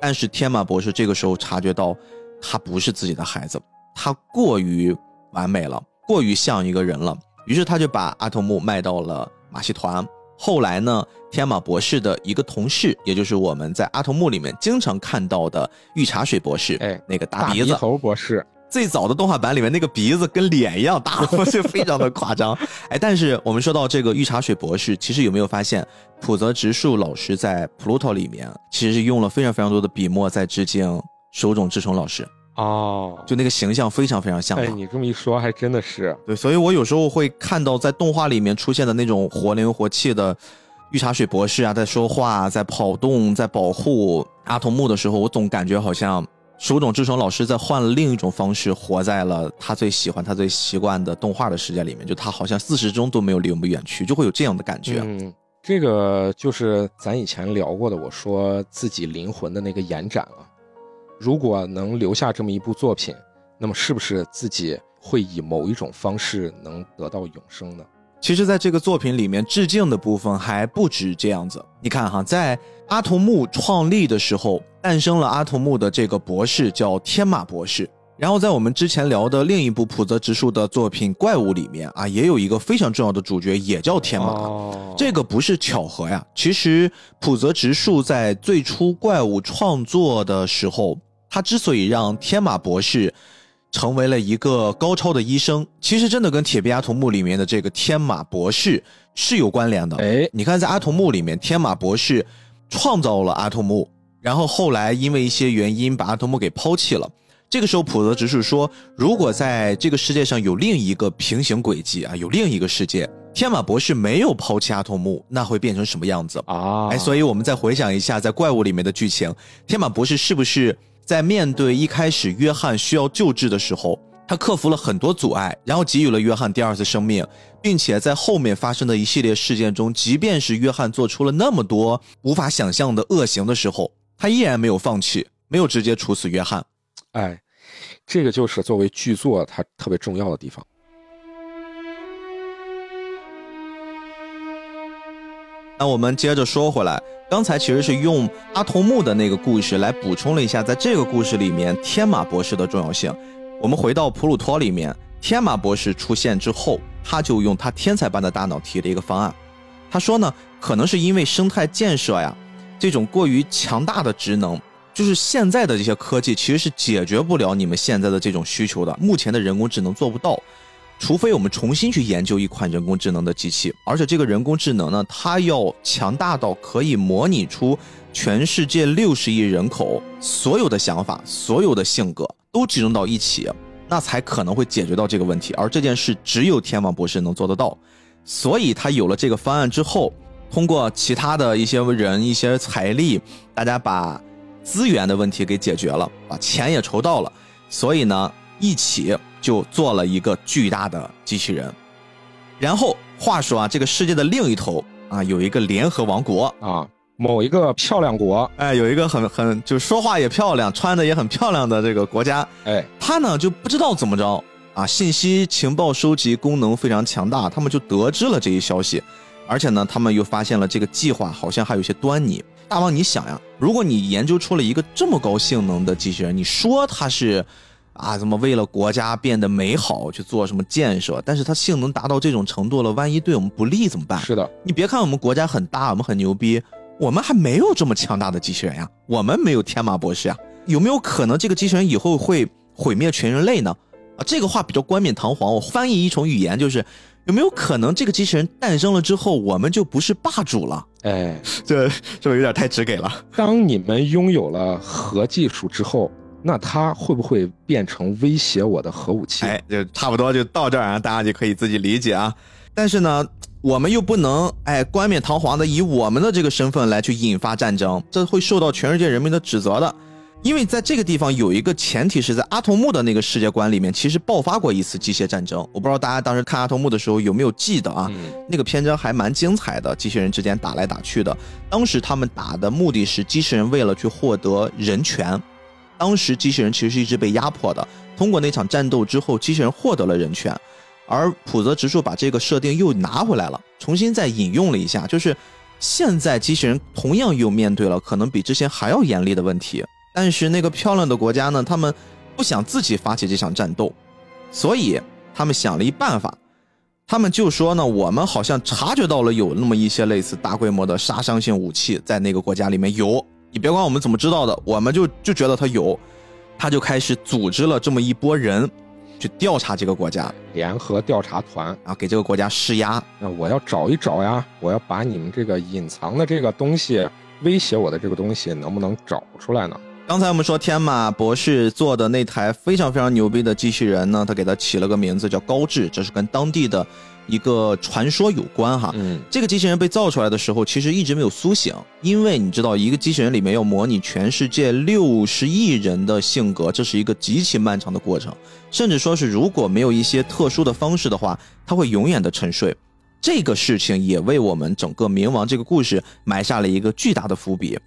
但是天马博士这个时候察觉到，他不是自己的孩子，他过于完美了，过于像一个人了。于是他就把阿童木卖到了马戏团。后来呢，天马博士的一个同事，也就是我们在阿童木里面经常看到的御茶水博士，哎那个大大鼻子，头博士，最早的动画版里面那个鼻子跟脸一样大，就非常的夸张。哎，但是我们说到这个御茶水博士，其实有没有发现，浦泽直树老师在《Pluto》里面其实是用了非常非常多的笔墨在致敬手冢治虫老师，哦，就那个形象非常非常像哎，你这么一说，还真的是，对，所以我有时候会看到在动画里面出现的那种活灵活气的御茶水博士啊，在说话、在跑动、在保护阿童木的时候，我总感觉好像手冢治虫老师在换了另一种方式，活在了他最喜欢、他最习惯的动画的世界里面。就他好像自始至终都没有离我们远去，就会有这样的感觉。嗯，这个就是咱以前聊过的，我说自己灵魂的那个延展啊。如果能留下这么一部作品，那么是不是自己会以某一种方式能得到永生呢？其实，在这个作品里面，致敬的部分还不止这样子。你看哈，在阿童木创立的时候，诞生了阿童木的这个博士叫天马博士。然后在我们之前聊的另一部浦泽直树的作品《怪物》里面啊，也有一个非常重要的主角，也叫天马。哦，这个不是巧合呀。其实浦泽直树在最初怪物创作的时候，他之所以让天马博士成为了一个高超的医生，其实真的跟铁臂阿童木里面的这个天马博士是有关联的。哎，你看，在阿童木里面，天马博士创造了阿童木，然后后来因为一些原因把阿童木给抛弃了。这个时候，普泽直树说，如果在这个世界上有另一个平行轨迹啊，有另一个世界，天马博士没有抛弃阿童木，那会变成什么样子？啊，哎，所以我们再回想一下，在怪物里面的剧情，天马博士是不是在面对一开始约翰需要救治的时候，他克服了很多阻碍，然后给予了约翰第二次生命，并且在后面发生的一系列事件中，即便是约翰做出了那么多无法想象的恶行的时候，他依然没有放弃，没有直接处死约翰。哎，这个就是作为剧作它特别重要的地方。那我们接着说回来，刚才其实是用阿童木的那个故事来补充了一下，在这个故事里面天马博士的重要性。我们回到普鲁托里面，天马博士出现之后，他就用他天才般的大脑提了一个方案。他说呢，可能是因为生态建设呀，这种过于强大的职能，就是现在的这些科技其实是解决不了你们现在的这种需求的，目前的人工智能做不到。除非我们重新去研究一款人工智能的机器，而且这个人工智能呢，它要强大到可以模拟出全世界六十亿人口所有的想法、所有的性格都集中到一起，那才可能会解决到这个问题。而这件事只有天网博士能做得到，所以他有了这个方案之后，通过其他的一些人、一些财力，大家把资源的问题给解决了，把钱也筹到了，所以呢，一起。就做了一个巨大的机器人，然后话说啊，这个世界的另一头啊，有一个联合王国啊，某一个漂亮国，哎，有一个很很就说话也漂亮，穿的也很漂亮的这个国家，哎，他呢就不知道怎么着啊，信息情报收集功能非常强大，他们就得知了这一消息，而且呢，他们又发现了这个计划好像还有些端倪。大王，你想呀，如果你研究出了一个这么高性能的机器人，你说它是？啊，怎么为了国家变得美好去做什么建设？但是它性能达到这种程度了，万一对我们不利怎么办？是的，你别看我们国家很大，我们很牛逼，我们还没有这么强大的机器人呀，我们没有天马博士呀，有没有可能这个机器人以后会毁灭全人类呢？啊，这个话比较冠冕堂皇，我翻译一种语言就是，有没有可能这个机器人诞生了之后，我们就不是霸主了？哎，这这有点太直给了。当你们拥有了核技术之后。那它会不会变成威胁我的核武器？哎，就差不多就到这儿啊，大家就可以自己理解啊。但是呢，我们又不能哎冠冕堂皇的以我们的这个身份来去引发战争，这会受到全世界人民的指责的。因为在这个地方有一个前提是在阿童木的那个世界观里面，其实爆发过一次机械战争。我不知道大家当时看阿童木的时候有没有记得啊？那个篇章还蛮精彩的，机器人之间打来打去的。当时他们打的目的是机器人为了去获得人权。当时机器人其实是一直被压迫的。通过那场战斗之后，机器人获得了人权，而普泽直树把这个设定又拿回来了，重新再引用了一下。就是现在机器人同样又面对了可能比之前还要严厉的问题。但是那个漂亮的国家呢，他们不想自己发起这场战斗，所以他们想了一办法，他们就说呢，我们好像察觉到了有那么一些类似大规模的杀伤性武器在那个国家里面有。你别管我们怎么知道的，我们就就觉得他有，他就开始组织了这么一波人，去调查这个国家，联合调查团啊，给这个国家施压。那我要找一找呀，我要把你们这个隐藏的这个东西，威胁我的这个东西，能不能找出来呢？刚才我们说天马博士做的那台非常非常牛逼的机器人呢，他给他起了个名字叫高智，这是跟当地的。一个传说有关哈，嗯，这个机器人被造出来的时候，其实一直没有苏醒，因为你知道，一个机器人里面要模拟全世界六十亿人的性格，这是一个极其漫长的过程，甚至说是如果没有一些特殊的方式的话，它会永远的沉睡。这个事情也为我们整个冥王这个故事埋下了一个巨大的伏笔。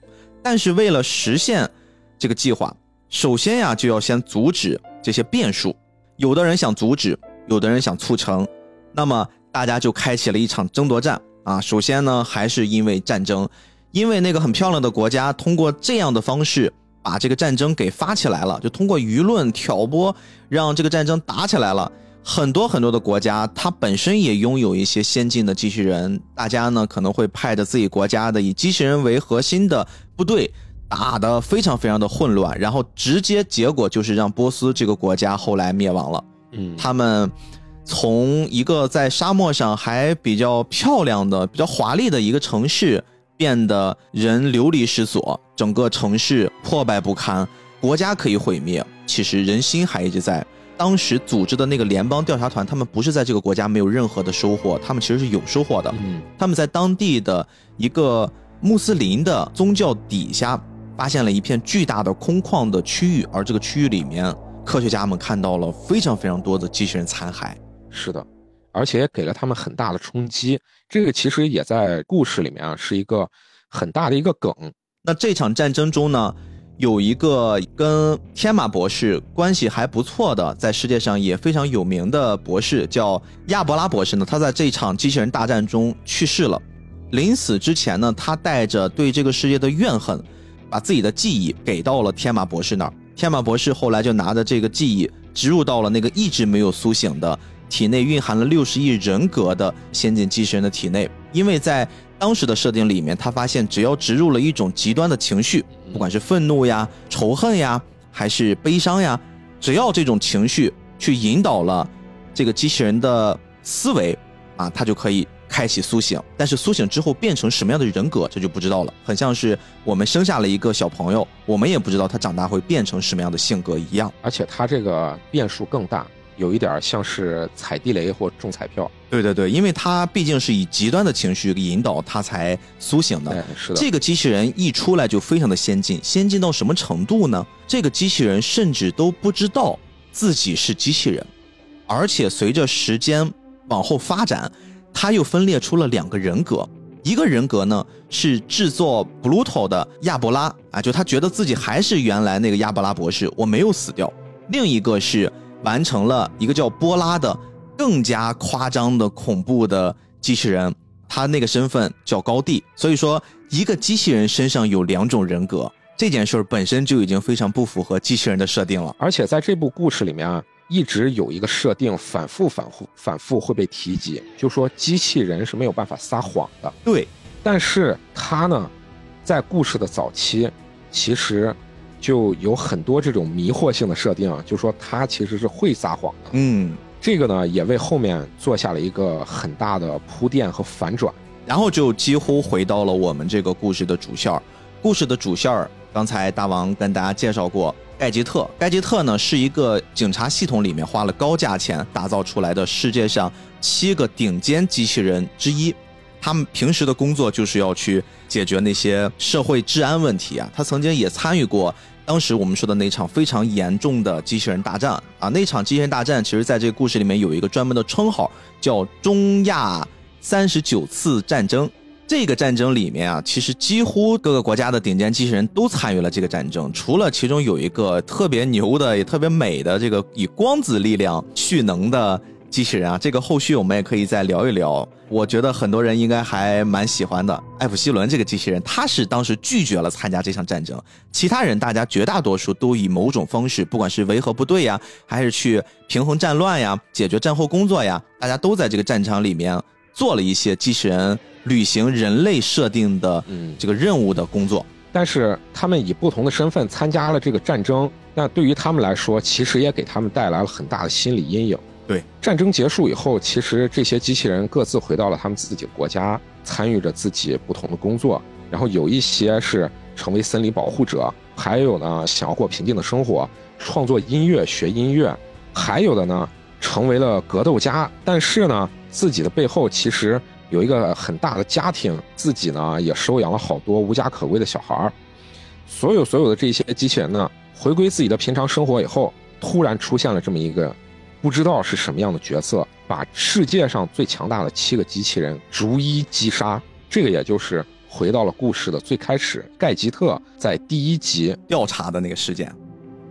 但是为了实现这个计划，首先呀就要先阻止这些变数，有的人想阻止，有的人想促成。那么大家就开启了一场争夺战啊！首先呢，还是因为战争，因为那个很漂亮的国家通过这样的方式把这个战争给发起来了，就通过舆论挑拨，让这个战争打起来了。很多很多的国家，它本身也拥有一些先进的机器人，大家呢可能会派着自己国家的以机器人为核心的部队，打得非常非常的混乱，然后直接结果就是让波斯这个国家后来灭亡了。嗯，他们。从一个在沙漠上还比较漂亮的、比较华丽的一个城市，变得人流离失所，整个城市破败不堪，国家可以毁灭，其实人心还一直在。当时组织的那个联邦调查团，他们不是在这个国家没有任何的收获，他们其实是有收获的。嗯，他们在当地的一个穆斯林的宗教底下，发现了一片巨大的空旷的区域，而这个区域里面，科学家们看到了非常非常多的机器人残骸。是的，而且也给了他们很大的冲击。这个其实也在故事里面啊，是一个很大的一个梗。那这场战争中呢，有一个跟天马博士关系还不错的，在世界上也非常有名的博士，叫亚伯拉博士呢。他在这场机器人大战中去世了。临死之前呢，他带着对这个世界的怨恨，把自己的记忆给到了天马博士那儿。天马博士后来就拿着这个记忆植入到了那个一直没有苏醒的。体内蕴含了六十亿人格的先进机器人的体内，因为在当时的设定里面，他发现只要植入了一种极端的情绪，不管是愤怒呀、仇恨呀，还是悲伤呀，只要这种情绪去引导了这个机器人的思维，啊，它就可以开启苏醒。但是苏醒之后变成什么样的人格，这就不知道了。很像是我们生下了一个小朋友，我们也不知道他长大会变成什么样的性格一样。而且他这个变数更大，有一点像是踩地雷或中彩票。对对对，因为他毕竟是以极端的情绪引导他才苏醒的。哎，是的，这个机器人一出来就非常的先进，先进到什么程度呢？这个机器人甚至都不知道自己是机器人，而且随着时间往后发展，他又分裂出了两个人格。一个人格呢是制作 Bluto 的亚伯拉啊，就他觉得自己还是原来那个亚伯拉博士，我没有死掉。另一个是完成了一个叫波拉的更加夸张的恐怖的机器人，他那个身份叫高地。所以说，一个机器人身上有两种人格，这件事儿本身就已经非常不符合机器人的设定了。而且在这部故事里面啊，一直有一个设定反复、反复、反复会被提及，就说机器人是没有办法撒谎的。对，但是他呢，在故事的早期，其实就有很多这种迷惑性的设定啊，就说他其实是会撒谎的。嗯，这个呢，也为后面做下了一个很大的铺垫和反转。然后就几乎回到了我们这个故事的主线儿。故事的主线儿，刚才大王跟大家介绍过，盖吉特。盖吉特呢是一个警察系统里面花了高价钱打造出来的世界上七个顶尖机器人之一。他们平时的工作就是要去解决那些社会治安问题啊。他曾经也参与过当时我们说的那场非常严重的机器人大战啊。那场机器人大战，其实在这个故事里面有一个专门的称号，叫中亚三十九次战争。这个战争里面啊，其实几乎各个国家的顶尖机器人都参与了这个战争，除了其中有一个特别牛的、也特别美的这个以光子力量蓄能的机器人啊，这个后续我们也可以再聊一聊。我觉得很多人应该还蛮喜欢的。艾普希伦这个机器人，他是当时拒绝了参加这场战争，其他人大家绝大多数都以某种方式，不管是维和部队呀，还是去平衡战乱呀、解决战后工作呀，大家都在这个战场里面做了一些机器人履行人类设定的嗯这个任务的工作。但是他们以不同的身份参加了这个战争，那对于他们来说，其实也给他们带来了很大的心理阴影。对，战争结束以后，其实这些机器人各自回到了他们自己的国家，参与着自己不同的工作。然后有一些是成为森林保护者，还有呢想要过平静的生活，创作音乐、学音乐，还有的呢成为了格斗家。但是呢，自己的背后其实有一个很大的家庭，自己呢也收养了好多无家可归的小孩儿。所有所有的这些机器人呢，回归自己的平常生活以后，突然出现了这么一个不知道是什么样的角色，把世界上最强大的七个机器人逐一击杀。这个也就是回到了故事的最开始，盖吉特在第一集调查的那个事件。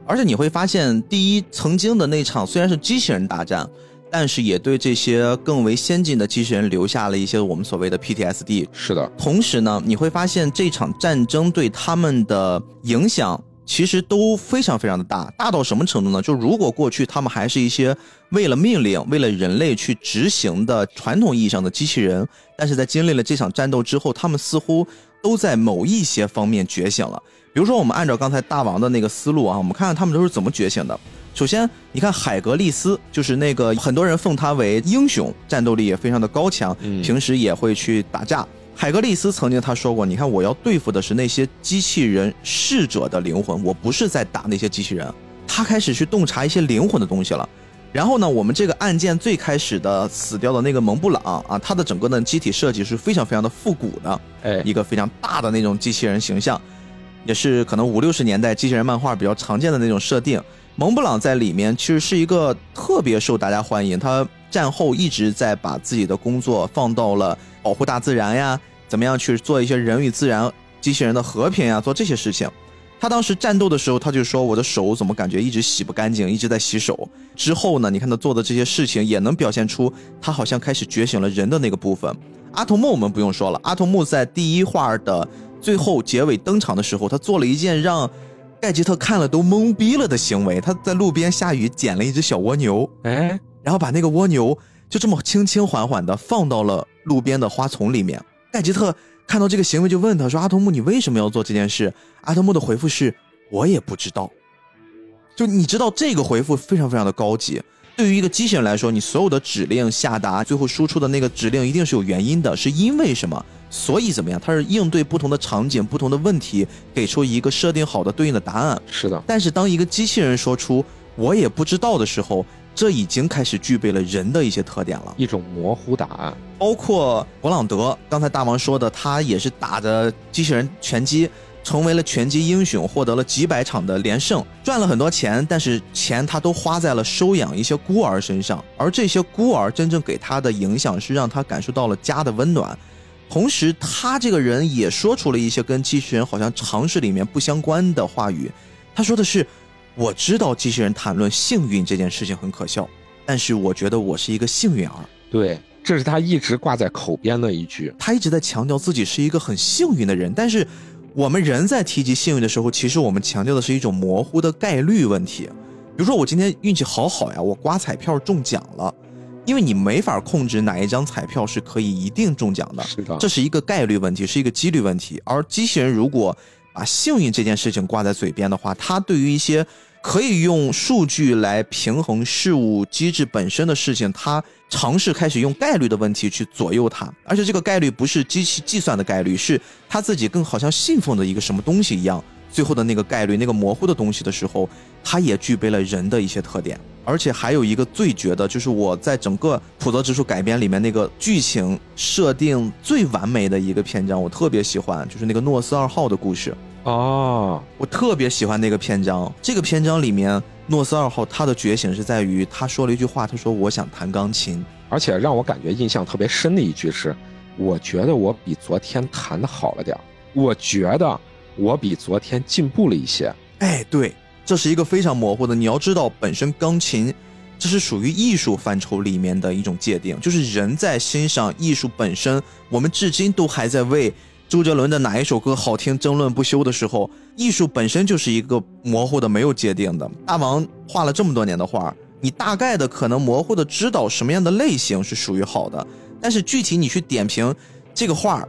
而且你会发现，第一曾经的那场虽然是机器人大战，但是也对这些更为先进的机器人留下了一些我们所谓的 PTSD。是的，同时呢，你会发现这场战争对他们的影响其实都非常非常的大，大到什么程度呢？就如果过去他们还是一些为了命令、为了人类去执行的传统意义上的机器人，但是在经历了这场战斗之后，他们似乎都在某一些方面觉醒了。比如说，我们按照刚才大王的那个思路啊，我们看看他们都是怎么觉醒的。首先，你看海格力斯，就是那个很多人奉他为英雄，战斗力也非常的高强，嗯平时也会去打架。海格力斯曾经他说过：“你看，我要对付的是那些机器人逝者的灵魂，我不是在打那些机器人。”他开始去洞察一些灵魂的东西了。然后呢，我们这个案件最开始的死掉的那个蒙布朗啊，他的整个的机体设计是非常非常的复古的，哎，一个非常大的那种机器人形象，也是可能五六十年代机器人漫画比较常见的那种设定。蒙布朗在里面其实是一个特别受大家欢迎，他战后一直在把自己的工作放到了保护大自然呀，怎么样去做一些人与自然、机器人的和平呀，做这些事情。他当时战斗的时候，他就说我的手怎么感觉一直洗不干净，一直在洗手。之后呢，你看他做的这些事情，也能表现出他好像开始觉醒了人的那个部分。阿童木我们不用说了，阿童木在第一话的最后结尾登场的时候，他做了一件让盖吉特看了都懵逼了的行为。他在路边下雨捡了一只小蜗牛，哎，然后把那个蜗牛就这么轻轻缓缓地放到了路边的花丛里面。盖吉特看到这个行为，就问他说：“阿童木，你为什么要做这件事？”阿童木的回复是：“我也不知道。”就你知道这个回复非常非常的高级。对于一个机器人来说，你所有的指令下达，最后输出的那个指令一定是有原因的，是因为什么？所以怎么样？它是应对不同的场景、不同的问题，给出一个设定好的对应的答案。是的。但是当一个机器人说出“我也不知道”的时候，这已经开始具备了人的一些特点了，一种模糊答案。包括勃朗德，刚才大王说的，他也是打着机器人拳击。成为了拳击英雄，获得了几百场的连胜，赚了很多钱，但是钱他都花在了收养一些孤儿身上，而这些孤儿真正给他的影响是让他感受到了家的温暖，同时他这个人也说出了一些跟机器人好像常识里面不相关的话语，他说的是：“我知道机器人谈论幸运这件事情很可笑，但是我觉得我是一个幸运儿。”对，这是他一直挂在口边的一句，他一直在强调自己是一个很幸运的人，但是。我们人在提及幸运的时候，其实我们强调的是一种模糊的概率问题。比如说，我今天运气好好呀，我刮彩票中奖了，因为你没法控制哪一张彩票是可以一定中奖的，是的，这是一个概率问题，是一个几率问题。而机器人如果把幸运这件事情挂在嘴边的话，它对于一些。可以用数据来平衡事物机制本身的事情，他尝试开始用概率的问题去左右它，而且这个概率不是机器计算的概率，是他自己更好像信奉的一个什么东西一样。最后的那个概率，那个模糊的东西的时候，它也具备了人的一些特点。而且还有一个最绝的，就是我在整个普泽直树改编里面那个剧情设定最完美的一个篇章，我特别喜欢，就是那个诺斯二号的故事。哦，我特别喜欢那个篇章。这个篇章里面，诺斯二号他的觉醒是在于他说了一句话，他说：“我想弹钢琴。”而且让我感觉印象特别深的一句是：“我觉得我比昨天弹的好了点我觉得我比昨天进步了一些。”哎，对，这是一个非常模糊的。你要知道，本身钢琴这是属于艺术范畴里面的一种界定，就是人在欣赏艺术本身，我们至今都还在为。周杰伦的哪一首歌好听？争论不休的时候，艺术本身就是一个模糊的、没有界定的。大王画了这么多年的画，你大概的可能模糊的知道什么样的类型是属于好的，但是具体你去点评这个画，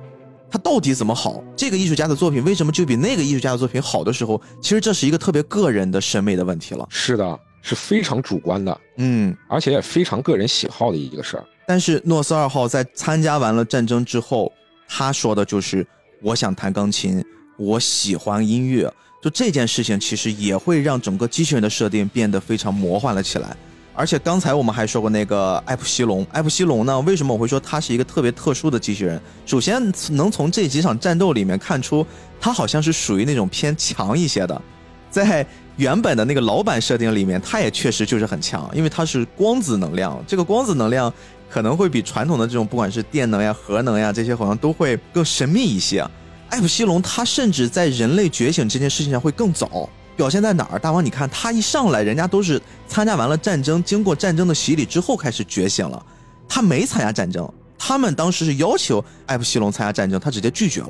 它到底怎么好？这个艺术家的作品为什么就比那个艺术家的作品好的时候，其实这是一个特别个人的审美的问题了。是的，是非常主观的，嗯，而且也非常个人喜好的一个事儿。但是诺斯二号在参加完了战争之后。他说的就是，我想弹钢琴，我喜欢音乐，就这件事情其实也会让整个机器人的设定变得非常魔幻了起来。而且刚才我们还说过那个艾普西龙，艾普西龙呢，为什么我会说它是一个特别特殊的机器人？首先能从这几场战斗里面看出，它好像是属于那种偏强一些的，在原本的那个老版设定里面，它也确实就是很强，因为它是光子能量，这个光子能量。可能会比传统的这种不管是电能呀、核能呀这些，好像都会更神秘一些。艾普西龙他甚至在人类觉醒这件事情上会更早，表现在哪儿？大王，你看他一上来，人家都是参加完了战争，经过战争的洗礼之后开始觉醒了，他没参加战争。他们当时是要求艾普西龙参加战争，他直接拒绝了。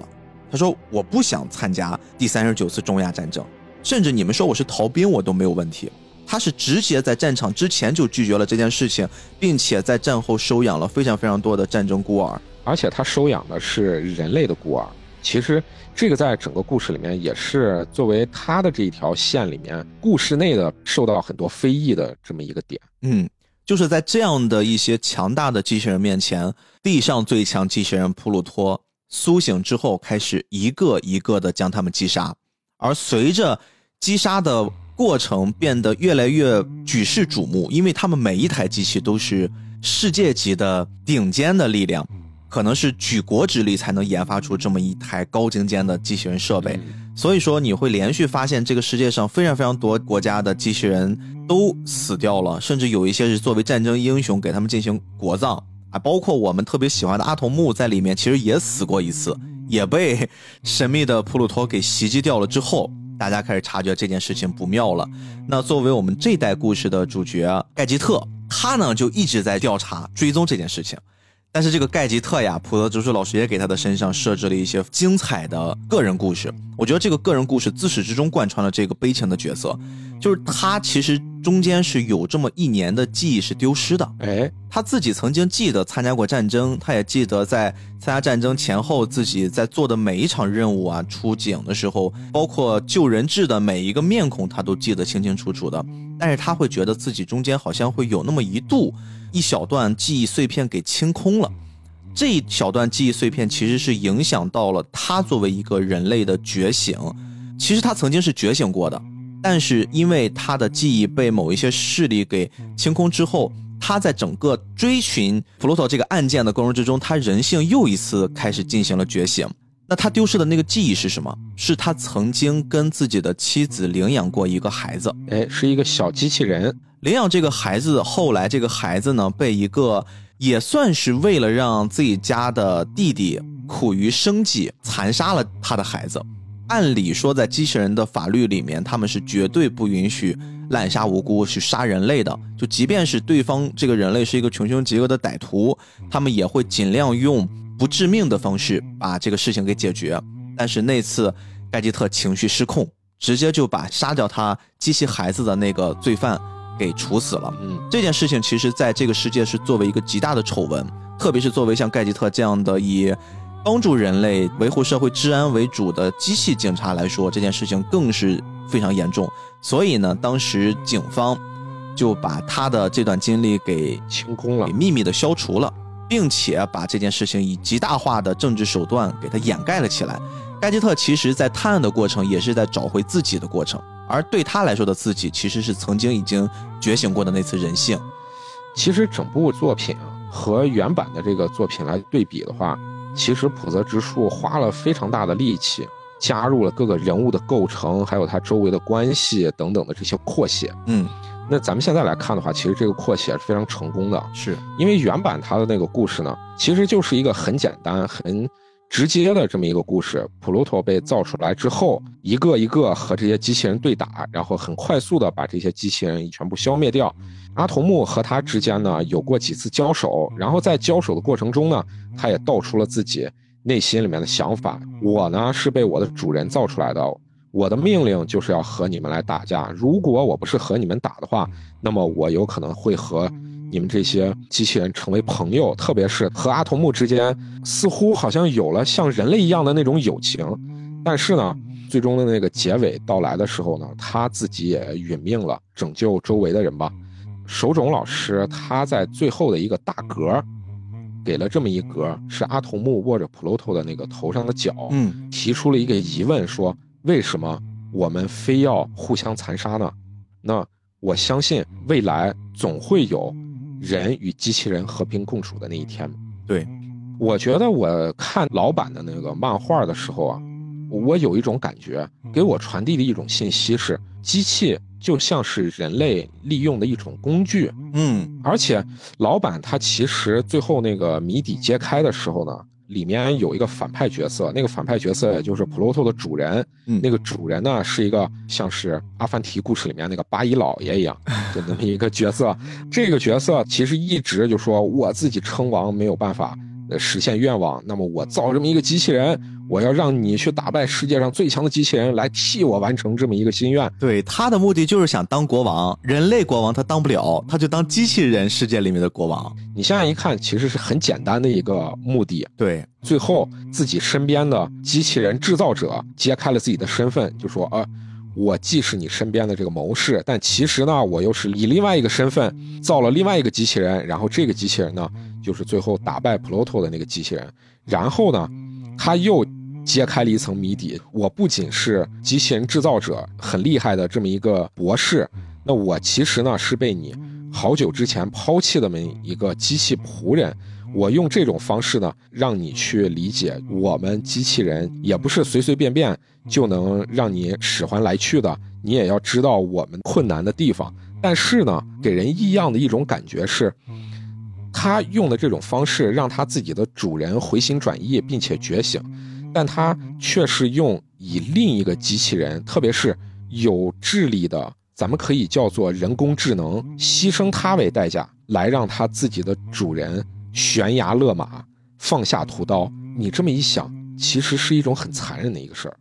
他说：“我不想参加第三十九次中亚战争，甚至你们说我是逃兵，我都没有问题。”他是直接在战场之前就拒绝了这件事情，并且在战后收养了非常非常多的战争孤儿，而且他收养的是人类的孤儿。其实这个在整个故事里面也是作为他的这一条线里面故事内的受到很多非议的这么一个点。嗯，就是在这样的一些强大的机器人面前，地上最强机器人普鲁托苏醒之后，开始一个一个的将他们击杀，而随着击杀的。过程变得越来越举世瞩目，因为他们每一台机器都是世界级的顶尖的力量，可能是举国之力才能研发出这么一台高精尖的机器人设备。所以说，你会连续发现这个世界上非常非常多国家的机器人都死掉了，甚至有一些是作为战争英雄给他们进行国葬啊，包括我们特别喜欢的阿童木在里面，其实也死过一次，也被神秘的普鲁托给袭击掉了之后。大家开始察觉这件事情不妙了。那作为我们这代故事的主角盖吉特，他呢就一直在调查追踪这件事情。但是这个盖吉特呀，普德直树老师也给他的身上设置了一些精彩的个人故事。我觉得这个个人故事自始至终贯穿了这个悲情的角色，就是他其实中间是有这么一年的记忆是丢失的。哎，他自己曾经记得参加过战争，他也记得在参加战争前后自己在做的每一场任务啊，出警的时候，包括救人质的每一个面孔，他都记得清清楚楚的。但是他会觉得自己中间好像会有那么一度。一小段记忆碎片给清空了，这一小段记忆碎片其实是影响到了他作为一个人类的觉醒。其实他曾经是觉醒过的，但是因为他的记忆被某一些势力给清空之后，他在整个追寻普洛托这个案件的过程之中，他人性又一次开始进行了觉醒。那他丢失的那个记忆是什么？是他曾经跟自己的妻子领养过一个孩子，哎，是一个小机器人。领养这个孩子，后来这个孩子呢，被一个也算是为了让自己家的弟弟苦于生计，残杀了他的孩子。按理说，在机器人的法律里面，他们是绝对不允许滥杀无辜、去杀人类的。就即便是对方这个人类是一个穷凶极恶的歹徒，他们也会尽量用不致命的方式把这个事情给解决。但是那次盖吉特情绪失控，直接就把杀掉他机器孩子的那个罪犯。给处死了。嗯，这件事情其实在这个世界是作为一个极大的丑闻，特别是作为像盖吉特这样的以帮助人类维护社会治安为主的机器警察来说，这件事情更是非常严重。所以呢，当时警方就把他的这段经历给清空了，给秘密的消除了，并且把这件事情以极大化的政治手段给他掩盖了起来。盖吉特其实在探案的过程，也是在找回自己的过程。而对他来说的自己，其实是曾经已经觉醒过的那次人性。其实整部作品和原版的这个作品来对比的话，其实浦泽直树花了非常大的力气，加入了各个人物的构成，还有他周围的关系等等的这些扩写。嗯，那咱们现在来看的话，其实这个扩写是非常成功的。是因为原版它的那个故事呢，其实就是一个很简单、很。直接的这么一个故事，普鲁托被造出来之后，一个一个和这些机器人对打，然后很快速的把这些机器人全部消灭掉。阿童木和他之间呢有过几次交手，然后在交手的过程中呢，他也道出了自己内心里面的想法：我呢是被我的主人造出来的，我的命令就是要和你们来打架。如果我不是和你们打的话，那么我有可能会和。你们这些机器人成为朋友，特别是和阿童木之间，似乎好像有了像人类一样的那种友情。但是呢，最终的那个结尾到来的时候呢，他自己也殒命了，拯救周围的人吧。手冢老师他在最后的一个大格，给了这么一格，是阿童木握着普罗托的那个头上的角，嗯，提出了一个疑问，说为什么我们非要互相残杀呢？那我相信未来总会有。人与机器人和平共处的那一天，对，我觉得我看老版的那个漫画的时候啊，我有一种感觉，给我传递的一种信息是，机器就像是人类利用的一种工具，嗯，而且老版他其实最后那个谜底揭开的时候呢。里面有一个反派角色，那个反派角色也就是普罗托的主人。嗯，那个主人呢是一个像是《阿凡提》故事里面那个八一老爷一样，就那么一个角色。这个角色其实一直就说我自己称王没有办法实现愿望，那么我造这么一个机器人。我要让你去打败世界上最强的机器人，来替我完成这么一个心愿。对他的目的就是想当国王，人类国王他当不了，他就当机器人世界里面的国王。你现在一看，其实是很简单的一个目的。对，最后自己身边的机器人制造者揭开了自己的身份，就说：“啊，我既是你身边的这个谋士，但其实呢，我又是以另外一个身份造了另外一个机器人。然后这个机器人呢，就是最后打败普罗托的那个机器人。然后呢，他又。”揭开了一层谜底。我不仅是机器人制造者很厉害的这么一个博士，那我其实呢是被你好久之前抛弃的么一个机器仆人。我用这种方式呢，让你去理解，我们机器人也不是随随便便就能让你使唤来去的。你也要知道我们困难的地方。但是呢，给人异样的一种感觉是，他用的这种方式让他自己的主人回心转意，并且觉醒。但他却是用以另一个机器人，特别是有智力的，咱们可以叫做人工智能，牺牲它为代价，来让它自己的主人悬崖勒马，放下屠刀。你这么一想，其实是一种很残忍的一个事儿。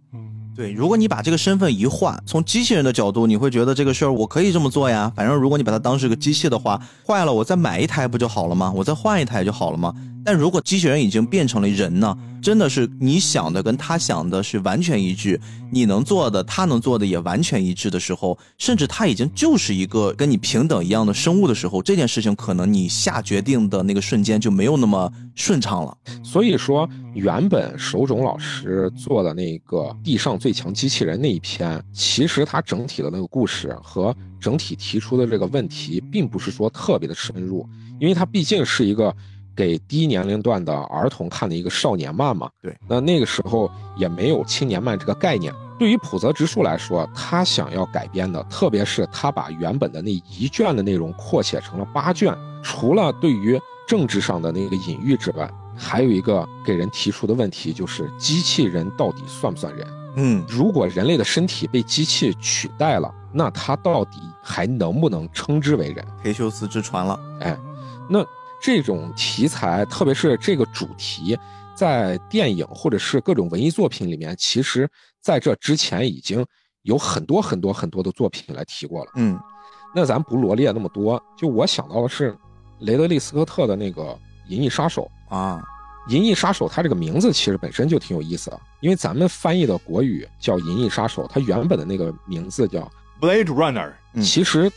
对，如果你把这个身份一换，从机器人的角度，你会觉得这个事儿我可以这么做呀。反正如果你把它当是个机器的话，坏了我再买一台不就好了吗？我再换一台就好了吗？但如果机器人已经变成了人呢？真的是你想的跟他想的是完全一致，你能做的他能做的也完全一致的时候，甚至他已经就是一个跟你平等一样的生物的时候，这件事情可能你下决定的那个瞬间就没有那么顺畅了。所以说，原本手冢老师做的那个《地上最强机器人》那一篇，其实他整体的那个故事和整体提出的这个问题，并不是说特别的深入，因为它毕竟是一个。给低年龄段的儿童看的一个少年漫嘛，对，那那个时候也没有青年漫这个概念。对于浦泽直树来说，他想要改编的，特别是他把原本的那一卷的内容扩写成了八卷，除了对于政治上的那个隐喻之外，还有一个给人提出的问题，就是机器人到底算不算人？嗯，如果人类的身体被机器取代了，那他到底还能不能称之为人？忒修斯之船了，哎，那。这种题材，特别是这个主题，在电影或者是各种文艺作品里面，其实在这之前已经有很多很多很多的作品来提过了。嗯，那咱不罗列那么多，就我想到的是雷德利·斯科特的那个《银翼杀手》啊，《银翼杀手》它这个名字其实本身就挺有意思的，因为咱们翻译的国语叫《银翼杀手》，它原本的那个名字叫《Blade Runner》，其实。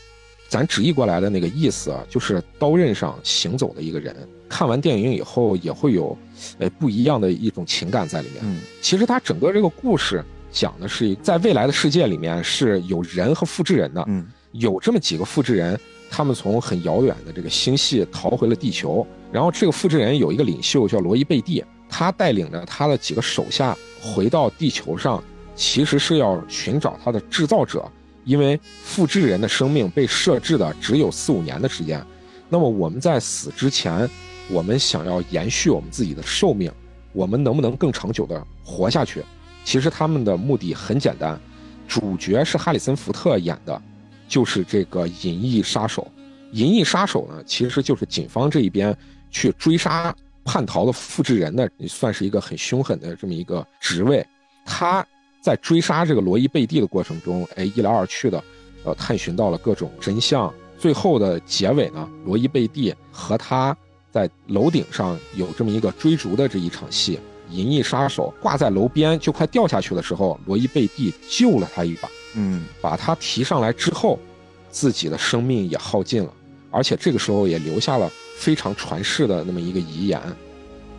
咱直译过来的那个意思啊，就是刀刃上行走的一个人。看完电影以后，也会有，呃，不一样的一种情感在里面。嗯，其实它整个这个故事讲的是，在未来的世界里面是有人和复制人的。嗯，有这么几个复制人，他们从很遥远的这个星系逃回了地球。然后这个复制人有一个领袖叫罗伊贝蒂，他带领着他的几个手下回到地球上，其实是要寻找他的制造者。因为复制人的生命被设置的只有四五年的时间，那么我们在死之前，我们想要延续我们自己的寿命，我们能不能更长久的活下去？其实他们的目的很简单，主角是哈里森福特演的，就是这个银翼杀手。银翼杀手呢，其实就是警方这一边去追杀叛逃的复制人的，算是一个很凶狠的这么一个职位，他。在追杀这个罗伊贝蒂的过程中，哎，一来二去的，呃，探寻到了各种真相。最后的结尾呢，罗伊贝蒂和他在楼顶上有这么一个追逐的这一场戏。银翼杀手挂在楼边就快掉下去的时候，罗伊贝蒂救了他一把，嗯，把他提上来之后，自己的生命也耗尽了，而且这个时候也留下了非常传世的那么一个遗言。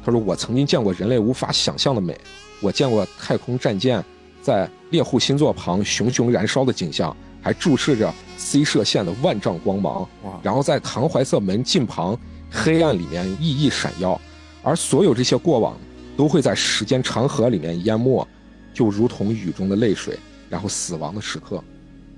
他说：“我曾经见过人类无法想象的美，我见过太空战舰。”在猎户星座旁熊熊燃烧的景象，还注视着 C 射线的万丈光芒。然后在唐怀瑟门近旁黑暗里面熠熠闪耀，而所有这些过往都会在时间长河里面淹没，就如同雨中的泪水。然后死亡的时刻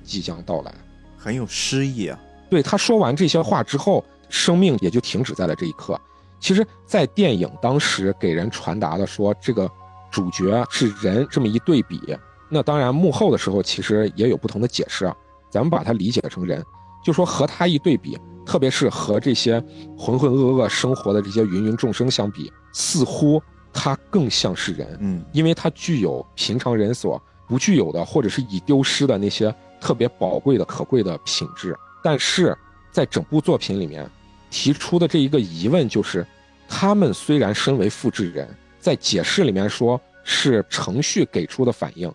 即将到来，很有诗意啊。对他说完这些话之后，生命也就停止在了这一刻。其实，在电影当时给人传达的说这个。主角是人，这么一对比，那当然幕后的时候其实也有不同的解释啊。咱们把它理解成人，就说和他一对比，特别是和这些浑浑噩噩生活的这些芸芸众生相比，似乎他更像是人。嗯，因为他具有平常人所不具有的，或者是已丢失的那些特别宝贵的、可贵的品质。但是在整部作品里面提出的这一个疑问就是，他们虽然身为复制人。在解释里面说，是程序给出的反应，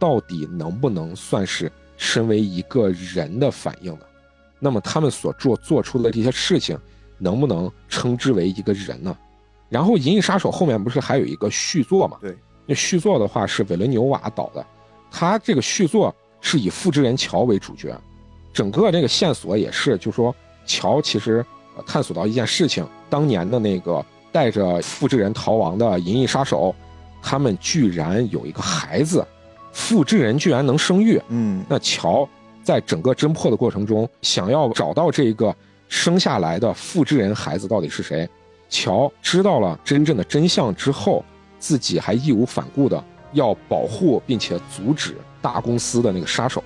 到底能不能算是身为一个人的反应呢？那么他们所做做出的这些事情，能不能称之为一个人呢？然后《银翼杀手》后面不是还有一个续作吗？对，那续作的话是韦伦纽瓦导的，他这个续作是以复制人乔为主角，整个这个线索也是，就说乔其实探索到一件事情，当年的那个。带着复制人逃亡的银翼杀手，他们居然有一个孩子，复制人居然能生育。嗯，那乔在整个侦破的过程中，想要找到这个生下来的复制人孩子到底是谁。乔知道了真正的真相之后，自己还义无反顾的要保护并且阻止大公司的那个杀手，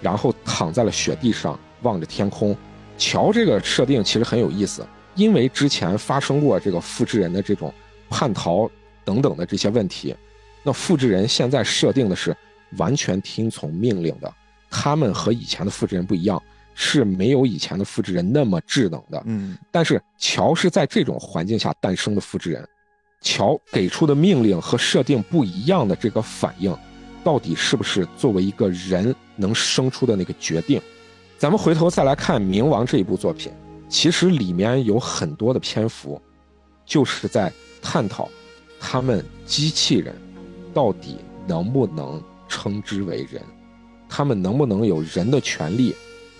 然后躺在了雪地上望着天空。乔这个设定其实很有意思。因为之前发生过这个复制人的这种叛逃等等的这些问题，那复制人现在设定的是完全听从命令的，他们和以前的复制人不一样，是没有以前的复制人那么智能的。嗯但是乔是在这种环境下诞生的复制人，乔给出的命令和设定不一样的这个反应，到底是不是作为一个人能生出的那个决定？咱们回头再来看《冥王》这一部作品，其实里面有很多的篇幅，就是在探讨他们机器人到底能不能称之为人，他们能不能有人的权利，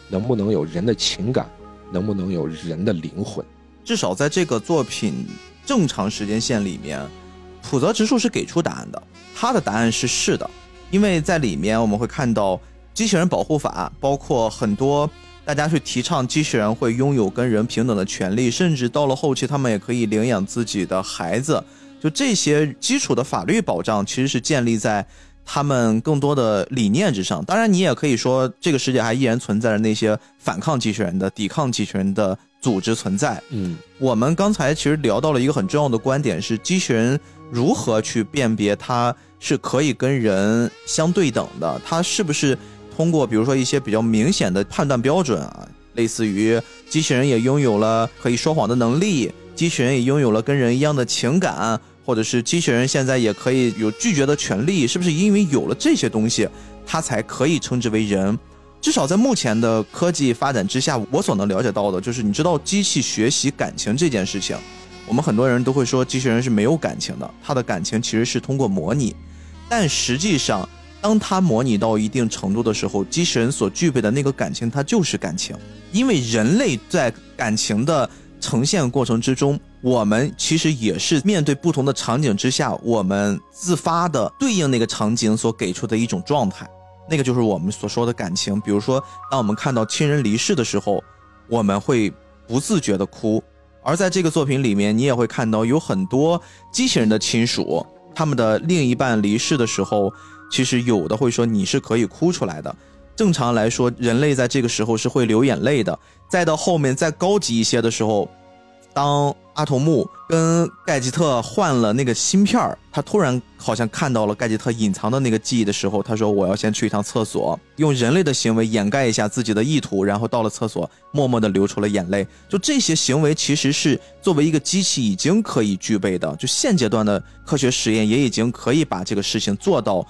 能不能有人的情感，能不能有人的灵魂。至少在这个作品正常时间线里面，浦泽直树是给出答案的。他的答案是是的，因为在里面我们会看到机器人保护法，包括很多大家去提倡机器人会拥有跟人平等的权利，甚至到了后期他们也可以领养自己的孩子。就这些基础的法律保障，其实是建立在他们更多的理念之上。当然，你也可以说，这个世界还依然存在着那些反抗机器人的、抵抗机器人的组织存在。嗯我们刚才其实聊到了一个很重要的观点，是机器人如何去辨别它是可以跟人相对等的，它是不是通过比如说一些比较明显的判断标准啊，类似于机器人也拥有了可以说谎的能力，机器人也拥有了跟人一样的情感，或者是机器人现在也可以有拒绝的权利，是不是因为有了这些东西，它才可以称之为人？至少在目前的科技发展之下，我所能了解到的就是，你知道机器学习感情这件事情，我们很多人都会说机器人是没有感情的，它的感情其实是通过模拟，但实际上，当他模拟到一定程度的时候，机器人所具备的那个感情，它就是感情，因为人类在感情的呈现过程之中，我们其实也是面对不同的场景之下，我们自发的对应那个场景所给出的一种状态。那个就是我们所说的感情。比如说，当我们看到亲人离世的时候，我们会不自觉的哭。而在这个作品里面，你也会看到有很多机器人的亲属，他们的另一半离世的时候，其实有的会说你是可以哭出来的。正常来说，人类在这个时候是会流眼泪的。再到后面再高级一些的时候，当阿童木跟盖吉特换了那个芯片儿，他突然好像看到了盖吉特隐藏的那个记忆的时候，他说：“我要先去一趟厕所，用人类的行为掩盖一下自己的意图，然后到了厕所，默默地流出了眼泪。”就这些行为，其实是作为一个机器已经可以具备的。就现阶段的科学实验也已经可以把这个事情做到，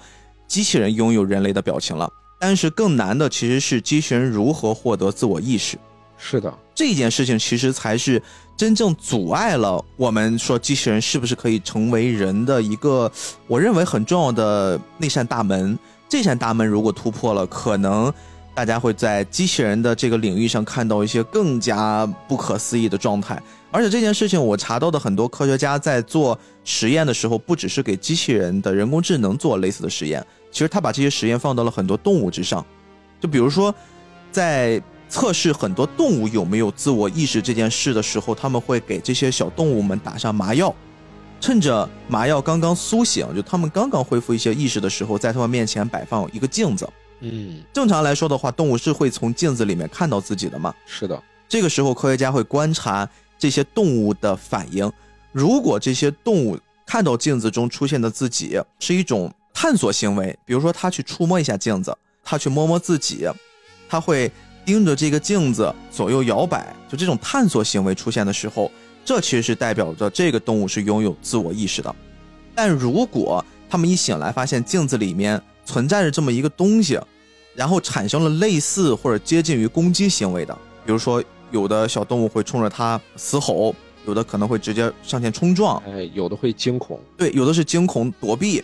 机器人拥有人类的表情了。但是更难的其实是机器人如何获得自我意识。是的，这件事情其实才是真正阻碍了我们说机器人是不是可以成为人的一个，我认为很重要的那扇大门。这扇大门如果突破了，可能大家会在机器人的这个领域上看到一些更加不可思议的状态。而且这件事情，我查到的很多科学家在做实验的时候，不只是给机器人的人工智能做类似的实验，其实他把这些实验放到了很多动物之上。就比如说，在测试很多动物有没有自我意识这件事的时候，他们会给这些小动物们打上麻药，趁着麻药刚刚苏醒，就他们刚刚恢复一些意识的时候，在他们面前摆放一个镜子。嗯，正常来说的话，动物是会从镜子里面看到自己的嘛？是的，这个时候，科学家会观察这些动物的反应。如果这些动物看到镜子中出现的自己是一种探索行为，比如说他去触摸一下镜子，他去摸摸自己，他会盯着这个镜子左右摇摆，就这种探索行为出现的时候，这其实是代表着这个动物是拥有自我意识的。但如果他们一醒来发现镜子里面存在着这么一个东西，然后产生了类似或者接近于攻击行为的，比如说有的小动物会冲着它嘶吼，有的可能会直接上前冲撞，哎，有的会惊恐，对，有的是惊恐躲避，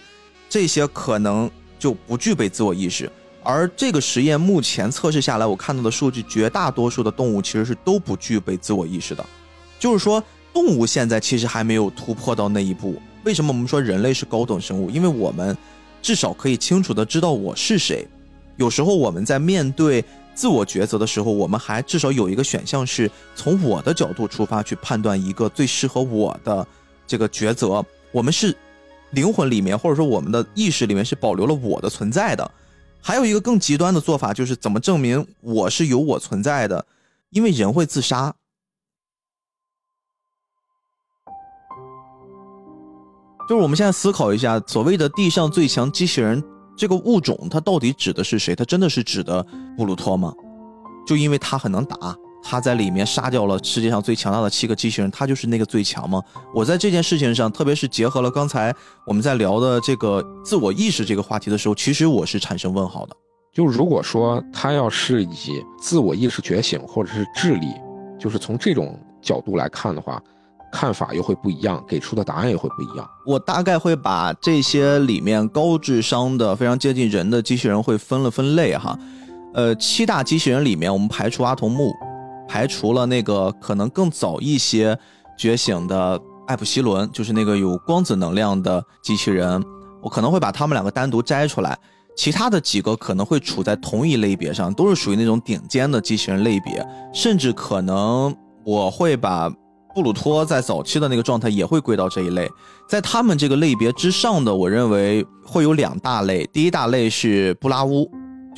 这些可能就不具备自我意识。而这个实验目前测试下来，我看到的数据，绝大多数的动物其实是都不具备自我意识的，就是说动物现在其实还没有突破到那一步。为什么我们说人类是高等生物？因为我们至少可以清楚的知道我是谁。有时候我们在面对自我抉择的时候，我们还至少有一个选项是从我的角度出发去判断一个最适合我的这个抉择。我们是灵魂里面或者说我们的意识里面是保留了我的存在的。还有一个更极端的做法就是怎么证明我是有我存在的？因为人会自杀。就是我们现在思考一下所谓的地上最强机器人这个物种它到底指的是谁？它真的是指的布鲁托吗？就因为它很能打。他在里面杀掉了世界上最强大的七个机器人，他就是那个最强吗？我在这件事情上，特别是结合了刚才我们在聊的这个自我意识这个话题的时候，其实我是产生问号的。就如果说他要是以自我意识觉醒或者是智力，就是从这种角度来看的话，看法又会不一样，给出的答案也会不一样。我大概会把这些里面高智商的、非常接近人的机器人会分了分类哈。呃，七大机器人里面，我们排除阿童木，排除了那个可能更早一些觉醒的艾普西伦，就是那个有光子能量的机器人，我可能会把他们两个单独摘出来。其他的几个可能会处在同一类别上，都是属于那种顶尖的机器人类别，甚至可能我会把布鲁托在早期的那个状态也会归到这一类。在他们这个类别之上的，我认为会有两大类，第一大类是布拉乌，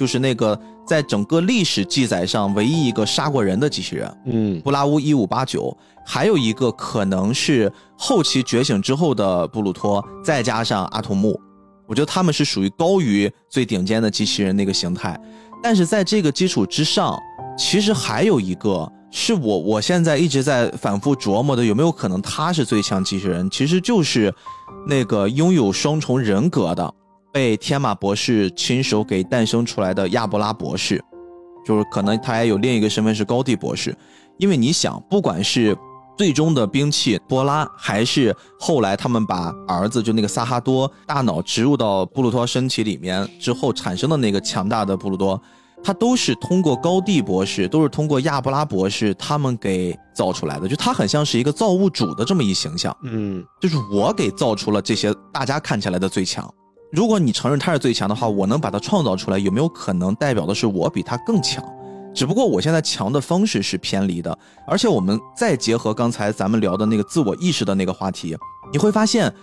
就是那个在整个历史记载上唯一一个杀过人的机器人，嗯，布拉乌一五八九，还有一个可能是后期觉醒之后的布鲁托，再加上阿童木。我觉得他们是属于高于最顶尖的机器人那个形态，但是在这个基础之上，其实还有一个是我我现在一直在反复琢磨的，有没有可能他是最强机器人？其实就是那个拥有双重人格的，被天马博士亲手给诞生出来的亚伯拉博士，就是可能他还有另一个身份是高地博士，因为你想，不管是。最终的兵器波拉，还是后来他们把儿子就那个萨哈多大脑植入到布鲁托身体里面之后产生的那个强大的布鲁多，他都是通过高地博士，都是通过亚伯拉博士他们给造出来的。就他很像是一个造物主的这么一形象，嗯，就是我给造出了这些大家看起来的最强。如果你承认他是最强的话，我能把他创造出来，有没有可能代表的是我比他更强？只不过我现在强的方式是偏离的，而且我们再结合刚才咱们聊的那个自我意识的那个话题，你会发现，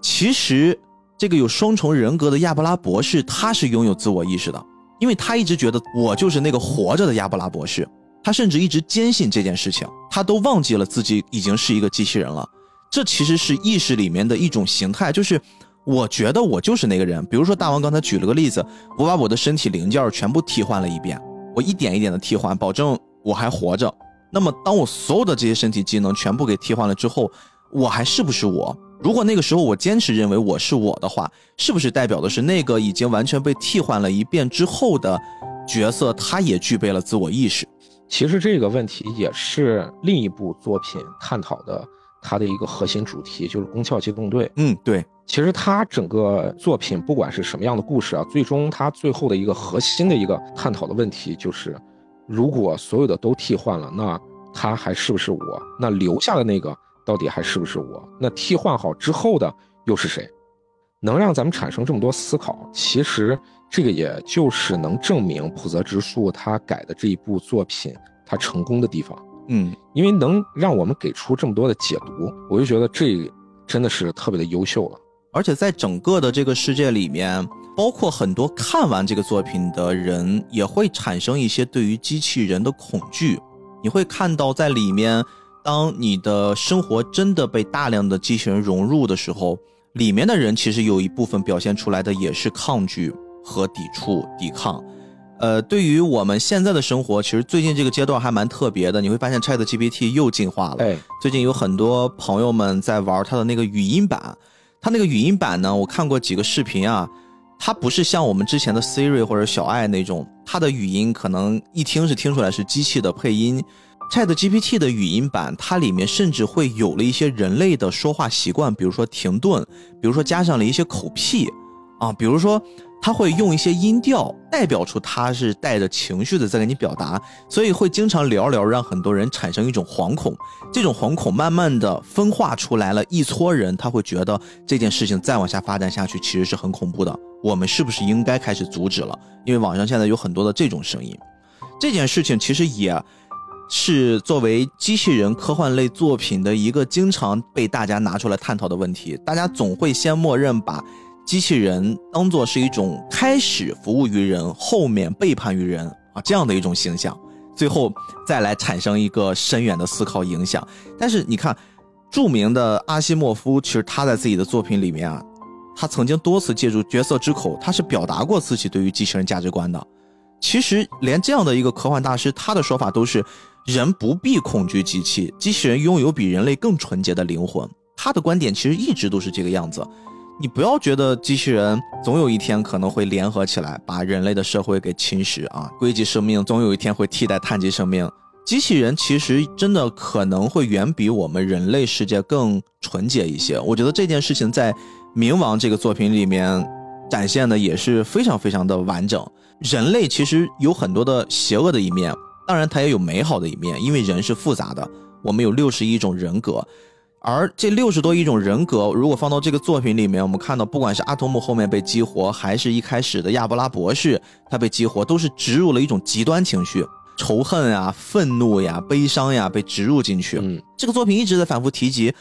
其实这个有双重人格的亚布拉博士他是拥有自我意识的，因为他一直觉得我就是那个活着的亚布拉博士，他甚至一直坚信这件事情，他都忘记了自己已经是一个机器人了。这其实是意识里面的一种形态，就是我觉得我就是那个人。比如说大王刚才举了个例子，我把我的身体零件全部替换了一遍。我一点一点的替换，保证我还活着。那么，当我所有的这些身体机能全部给替换了之后，我还是不是我？如果那个时候我坚持认为我是我的话，是不是代表的是那个已经完全被替换了一遍之后的角色，他也具备了自我意识？其实这个问题也是另一部作品探讨的，它的一个核心主题就是《宫壳机动队》。嗯，对。其实他整个作品不管是什么样的故事啊，最终他最后的一个核心的一个探讨的问题就是，如果所有的都替换了，那他还是不是我？那留下的那个到底还是不是我？那替换好之后的又是谁？能让咱们产生这么多思考，其实这个也就是能证明浦泽直树他改的这一部作品他成功的地方。嗯，因为能让我们给出这么多的解读，我就觉得这真的是特别的优秀了。而且在整个的这个世界里面，包括很多看完这个作品的人，也会产生一些对于机器人的恐惧。你会看到，在里面，当你的生活真的被大量的机器人融入的时候，里面的人其实有一部分表现出来的也是抗拒和抵触、抵抗。呃，对于我们现在的生活，其实最近这个阶段还蛮特别的。你会发现，Chat GPT 又进化了。哎，最近有很多朋友们在玩它的那个语音版。它那个语音版呢，我看过几个视频啊，它不是像我们之前的 Siri 或者小爱那种，它的语音可能一听是听出来是机器的配音。Chat GPT 的语音版，它里面甚至会有了一些人类的说话习惯，比如说停顿，比如说加上了一些口癖，啊，比如说。他会用一些音调代表出他是带着情绪的在给你表达，所以会经常聊聊，让很多人产生一种惶恐。这种惶恐慢慢的分化出来了一撮人，他会觉得这件事情再往下发展下去其实是很恐怖的。我们是不是应该开始阻止了？因为网上现在有很多的这种声音。这件事情其实也是作为机器人科幻类作品的一个经常被大家拿出来探讨的问题。大家总会先默认把。机器人当做是一种开始服务于人，后面背叛于人啊，这样的一种形象，最后再来产生一个深远的思考影响。但是你看，著名的阿西莫夫，其实他在自己的作品里面啊，他曾经多次借助角色之口，他是表达过自己对于机器人价值观的。其实连这样的一个科幻大师，他的说法都是人不必恐惧机器，机器人拥有比人类更纯洁的灵魂。他的观点其实一直都是这个样子。你不要觉得机器人总有一天可能会联合起来，把人类的社会给侵蚀啊！硅基生命总有一天会替代碳基生命。机器人其实真的可能会远比我们人类世界更纯洁一些。我觉得这件事情在《冥王》这个作品里面展现的也是非常非常的完整。人类其实有很多的邪恶的一面，当然它也有美好的一面，因为人是复杂的。我们有六十一种人格，而这六十多一种人格，如果放到这个作品里面，我们看到，不管是阿童木后面被激活，还是一开始的亚伯拉博士他被激活，都是植入了一种极端情绪。仇恨呀、愤怒呀、悲伤呀，被植入进去。嗯，这个作品一直在反复提及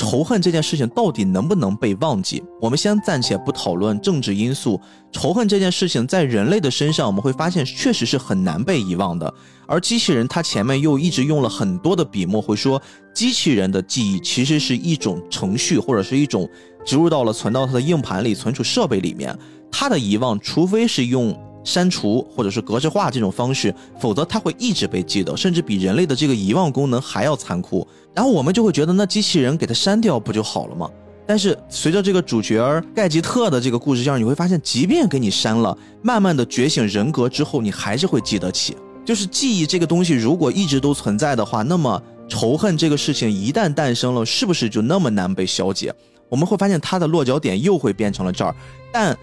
仇恨这件事情到底能不能被忘记。我们先暂且不讨论政治因素，仇恨这件事情在人类的身上，我们会发现确实是很难被遗忘的。而机器人它前面又一直用了很多的笔墨，会说机器人的记忆其实是一种程序，或者是一种植入到了存到它的硬盘里、存储设备里面。它的遗忘，除非是用。删除或者是格式化这种方式，否则它会一直被记得，甚至比人类的这个遗忘功能还要残酷。然后我们就会觉得，那机器人给它删掉不就好了吗？但是随着这个主角盖吉特的这个故事线，你会发现，即便给你删了，慢慢的觉醒人格之后，你还是会记得起。就是记忆这个东西，如果一直都存在的话，那么仇恨这个事情一旦诞生了，是不是就那么难被消解？我们会发现它的落脚点又会变成了这儿，但。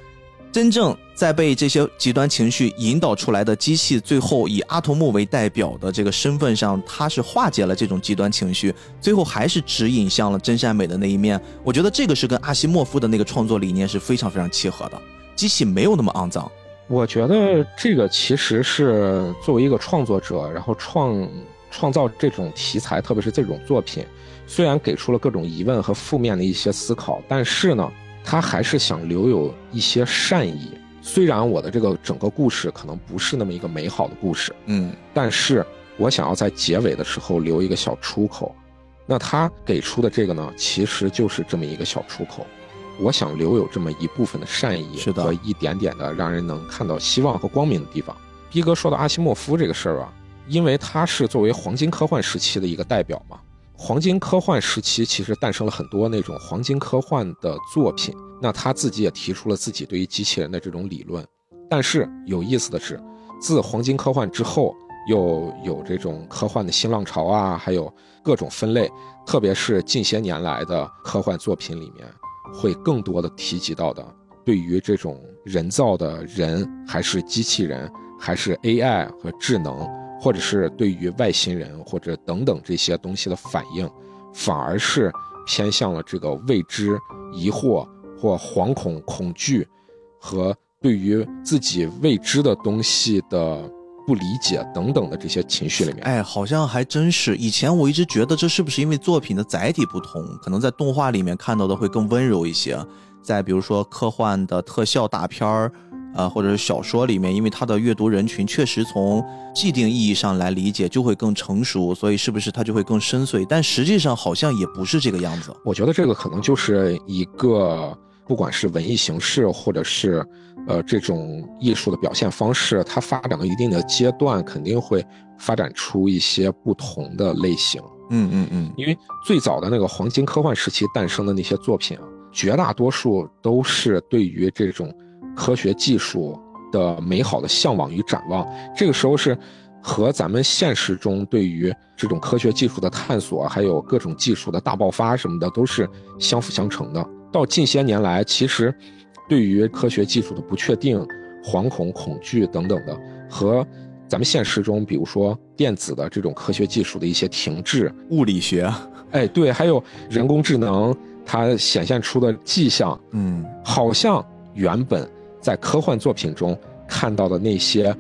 真正在被这些极端情绪引导出来的机器，最后以阿童木为代表的这个身份上，它是化解了这种极端情绪，最后还是指引向了真善美的那一面。我觉得这个是跟阿西莫夫的那个创作理念是非常非常契合的。机器没有那么肮脏。我觉得这个其实是作为一个创作者，然后创创造这种题材，特别是这种作品，虽然给出了各种疑问和负面的一些思考，但是呢。他还是想留有一些善意，虽然我的这个整个故事可能不是那么一个美好的故事，嗯，但是我想要在结尾的时候留一个小出口。那他给出的这个呢，其实就是这么一个小出口。我想留有这么一部分的善意和一点点的让人能看到希望和光明的地方。逼哥说到阿西莫夫这个事儿啊，因为他是作为黄金科幻时期的一个代表嘛。黄金科幻时期其实诞生了很多那种黄金科幻的作品，那他自己也提出了自己对于机器人的这种理论。但是有意思的是，自黄金科幻之后，又有这种科幻的新浪潮啊，还有各种分类，特别是近些年来的科幻作品里面，会更多的提及到的，对于这种人造的人还是机器人，还是 AI 和智能。或者是对于外星人或者等等这些东西的反应，反而是偏向了这个未知、疑惑或惶恐、恐惧，和对于自己未知的东西的不理解等等的这些情绪里面。哎，好像还真是。以前我一直觉得这是不是因为作品的载体不同，可能在动画里面看到的会更温柔一些，在比如说科幻的特效大片儿。啊，或者是小说里面，因为它的阅读人群确实从既定意义上来理解就会更成熟，所以是不是它就会更深邃？但实际上好像也不是这个样子。我觉得这个可能就是一个，不管是文艺形式，或者是呃这种艺术的表现方式，它发展到一定的阶段，肯定会发展出一些不同的类型。嗯嗯嗯，因为最早的那个黄金科幻时期诞生的那些作品啊，绝大多数都是对于这种。科学技术的美好的向往与展望，这个时候是和咱们现实中对于这种科学技术的探索，还有各种技术的大爆发什么的，都是相辅相成的。到近些年来，其实对于科学技术的不确定、惶恐、恐惧等等的，和咱们现实中，比如说电子的这种科学技术的一些停滞，物理学，哎，对，还有人工智能，它显现出的迹象，嗯，好像原本。在科幻作品中看到的那些，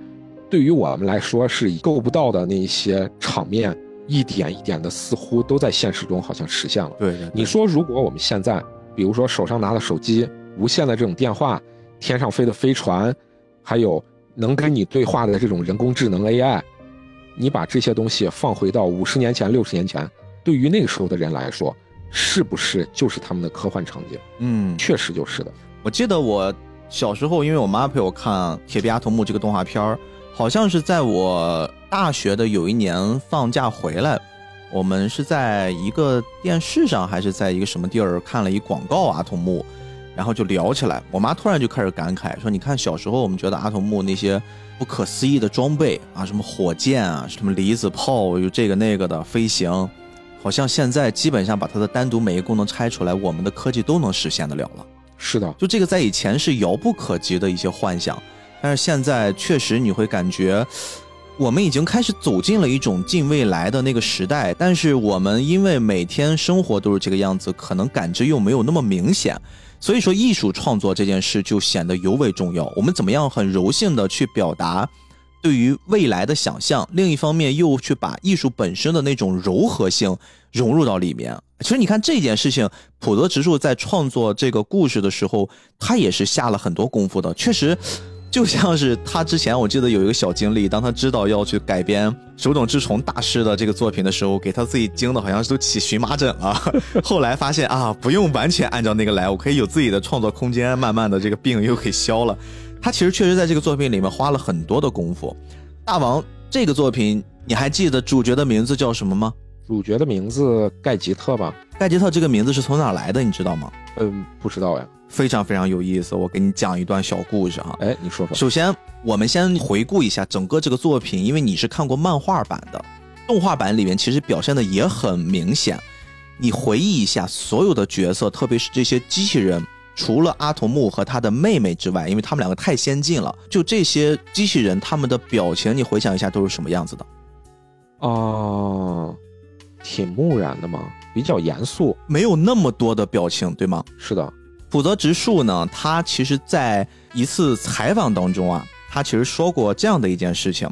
对于我们来说是够不到的那些场面，一点一点的，似乎都在现实中好像实现了。对，你说如果我们现在，比如说手上拿的手机、无线的这种电话、天上飞的飞船，还有能跟你对话的这种人工智能 AI，你把这些东西放回到五十年前、六十年前，对于那个时候的人来说，是不是就是他们的科幻场景？嗯，确实就是的。我记得我小时候，因为我妈陪我看《铁臂阿童木》这个动画片儿，好像是在我大学的有一年放假回来，我们是在一个电视上还是在一个什么地儿看了一广告阿童木，然后就聊起来。我妈突然就开始感慨说：“你看小时候我们觉得阿童木那些不可思议的装备啊，什么火箭啊，什么离子炮，又这个那个的飞行，好像现在基本上把它的单独每一个功能拆出来，我们的科技都能实现得了了。”是的，就这个在以前是遥不可及的一些幻想，但是现在确实你会感觉，我们已经开始走进了一种近未来的那个时代。但是我们因为每天生活都是这个样子，可能感知又没有那么明显，所以说艺术创作这件事就显得尤为重要。我们怎么样很柔性的去表达对于未来的想象，另一方面又去把艺术本身的那种柔和性融入到里面。其实你看这件事情，普德直树在创作这个故事的时候，他也是下了很多功夫的。确实，就像是他之前我记得有一个小经历，当他知道要去改编手冢治虫大师的这个作品的时候，给他自己惊的好像是都起荨麻疹了。后来发现啊，不用完全按照那个来，我可以有自己的创作空间，慢慢的这个病又给消了。他其实确实在这个作品里面花了很多的功夫。大王这个作品，你还记得主角的名字叫什么吗？主角的名字盖吉特吧？盖吉特这个名字是从哪来的？你知道吗？嗯，不知道呀。非常非常有意思，我给你讲一段小故事哈。哎，你说说。首先，我们先回顾一下整个这个作品，因为你是看过漫画版的，动画版里面其实表现的也很明显。你回忆一下所有的角色，特别是这些机器人，除了阿童木和他的妹妹之外，因为他们两个太先进了，就这些机器人他们的表情，你回想一下都是什么样子的？哦。挺木然的嘛，比较严肃，没有那么多的表情，对吗？是的，浦泽直树呢，他其实在一次采访当中啊，他其实说过这样的一件事情。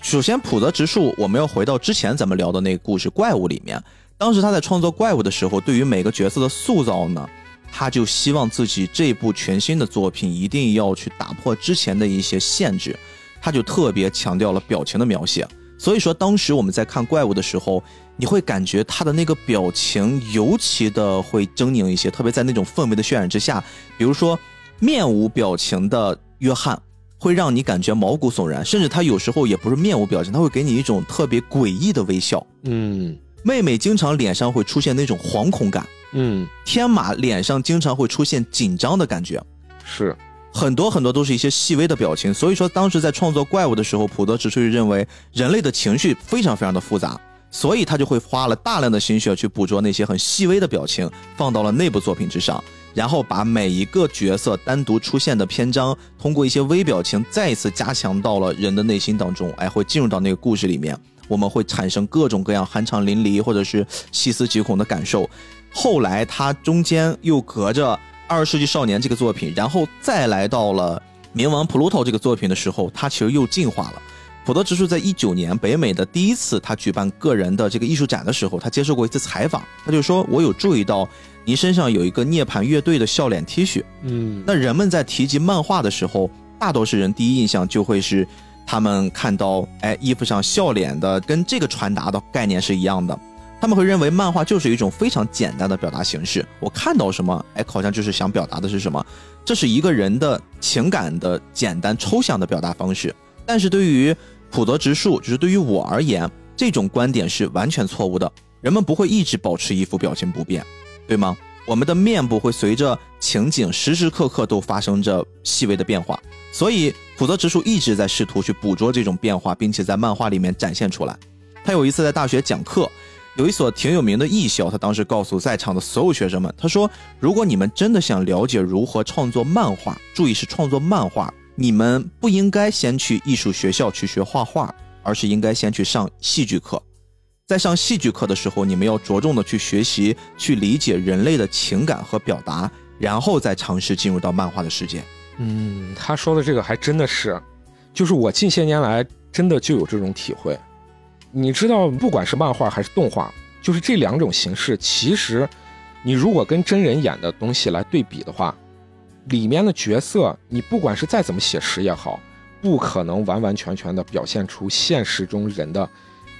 首先，浦泽直树，我们要回到之前咱们聊的那个故事《怪物》里面，当时他在创作怪物的时候，对于每个角色的塑造呢，他就希望自己这部全新的作品一定要去打破之前的一些限制，他就特别强调了表情的描写。所以说，当时我们在看怪物的时候，你会感觉他的那个表情尤其的会狰狞一些，特别在那种氛围的渲染之下，比如说面无表情的约翰，会让你感觉毛骨悚然，甚至他有时候也不是面无表情，他会给你一种特别诡异的微笑。嗯，妹妹经常脸上会出现那种惶恐感。嗯，天马脸上经常会出现紧张的感觉。是。很多很多都是一些细微的表情，所以说当时在创作怪物的时候，普德直树认为人类的情绪非常非常的复杂，所以他就会花了大量的心血去捕捉那些很细微的表情，放到了内部作品之上，然后把每一个角色单独出现的篇章，通过一些微表情再一次加强到了人的内心当中，哎，会进入到那个故事里面，我们会产生各种各样酣畅淋漓或者是细思极恐的感受。后来他中间又隔着。二十世纪少年这个作品，然后再来到了冥王普鲁托这个作品的时候，他其实又进化了。普德直树在一九年北美的第一次他举办个人的这个艺术展的时候，他接受过一次采访，他就说：“我有注意到您身上有一个涅槃乐队的笑脸 T 恤。”嗯，那人们在提及漫画的时候，大多数人第一印象就会是他们看到哎衣服上笑脸的，跟这个传达的概念是一样的。他们会认为漫画就是一种非常简单的表达形式。我看到什么，哎，好像就是想表达的是什么。这是一个人的情感的简单抽象的表达方式。但是对于普泽直树，就是对于我而言，这种观点是完全错误的。人们不会一直保持一副表情不变，对吗？我们的面部会随着情景时时刻刻都发生着细微的变化。所以普泽直树一直在试图去捕捉这种变化，并且在漫画里面展现出来。他有一次在大学讲课。有一所挺有名的艺校，他当时告诉在场的所有学生们，他说：“如果你们真的想了解如何创作漫画，注意是创作漫画，你们不应该先去艺术学校去学画画，而是应该先去上戏剧课。在上戏剧课的时候，你们要着重的去学习，去理解人类的情感和表达，然后再尝试进入到漫画的世界。”嗯，他说的这个还真的是，就是我近些年来真的就有这种体会。你知道，不管是漫画还是动画，就是这两种形式，其实，你如果跟真人演的东西来对比的话，里面的角色，你不管是再怎么写实也好，不可能完完全全的表现出现实中人的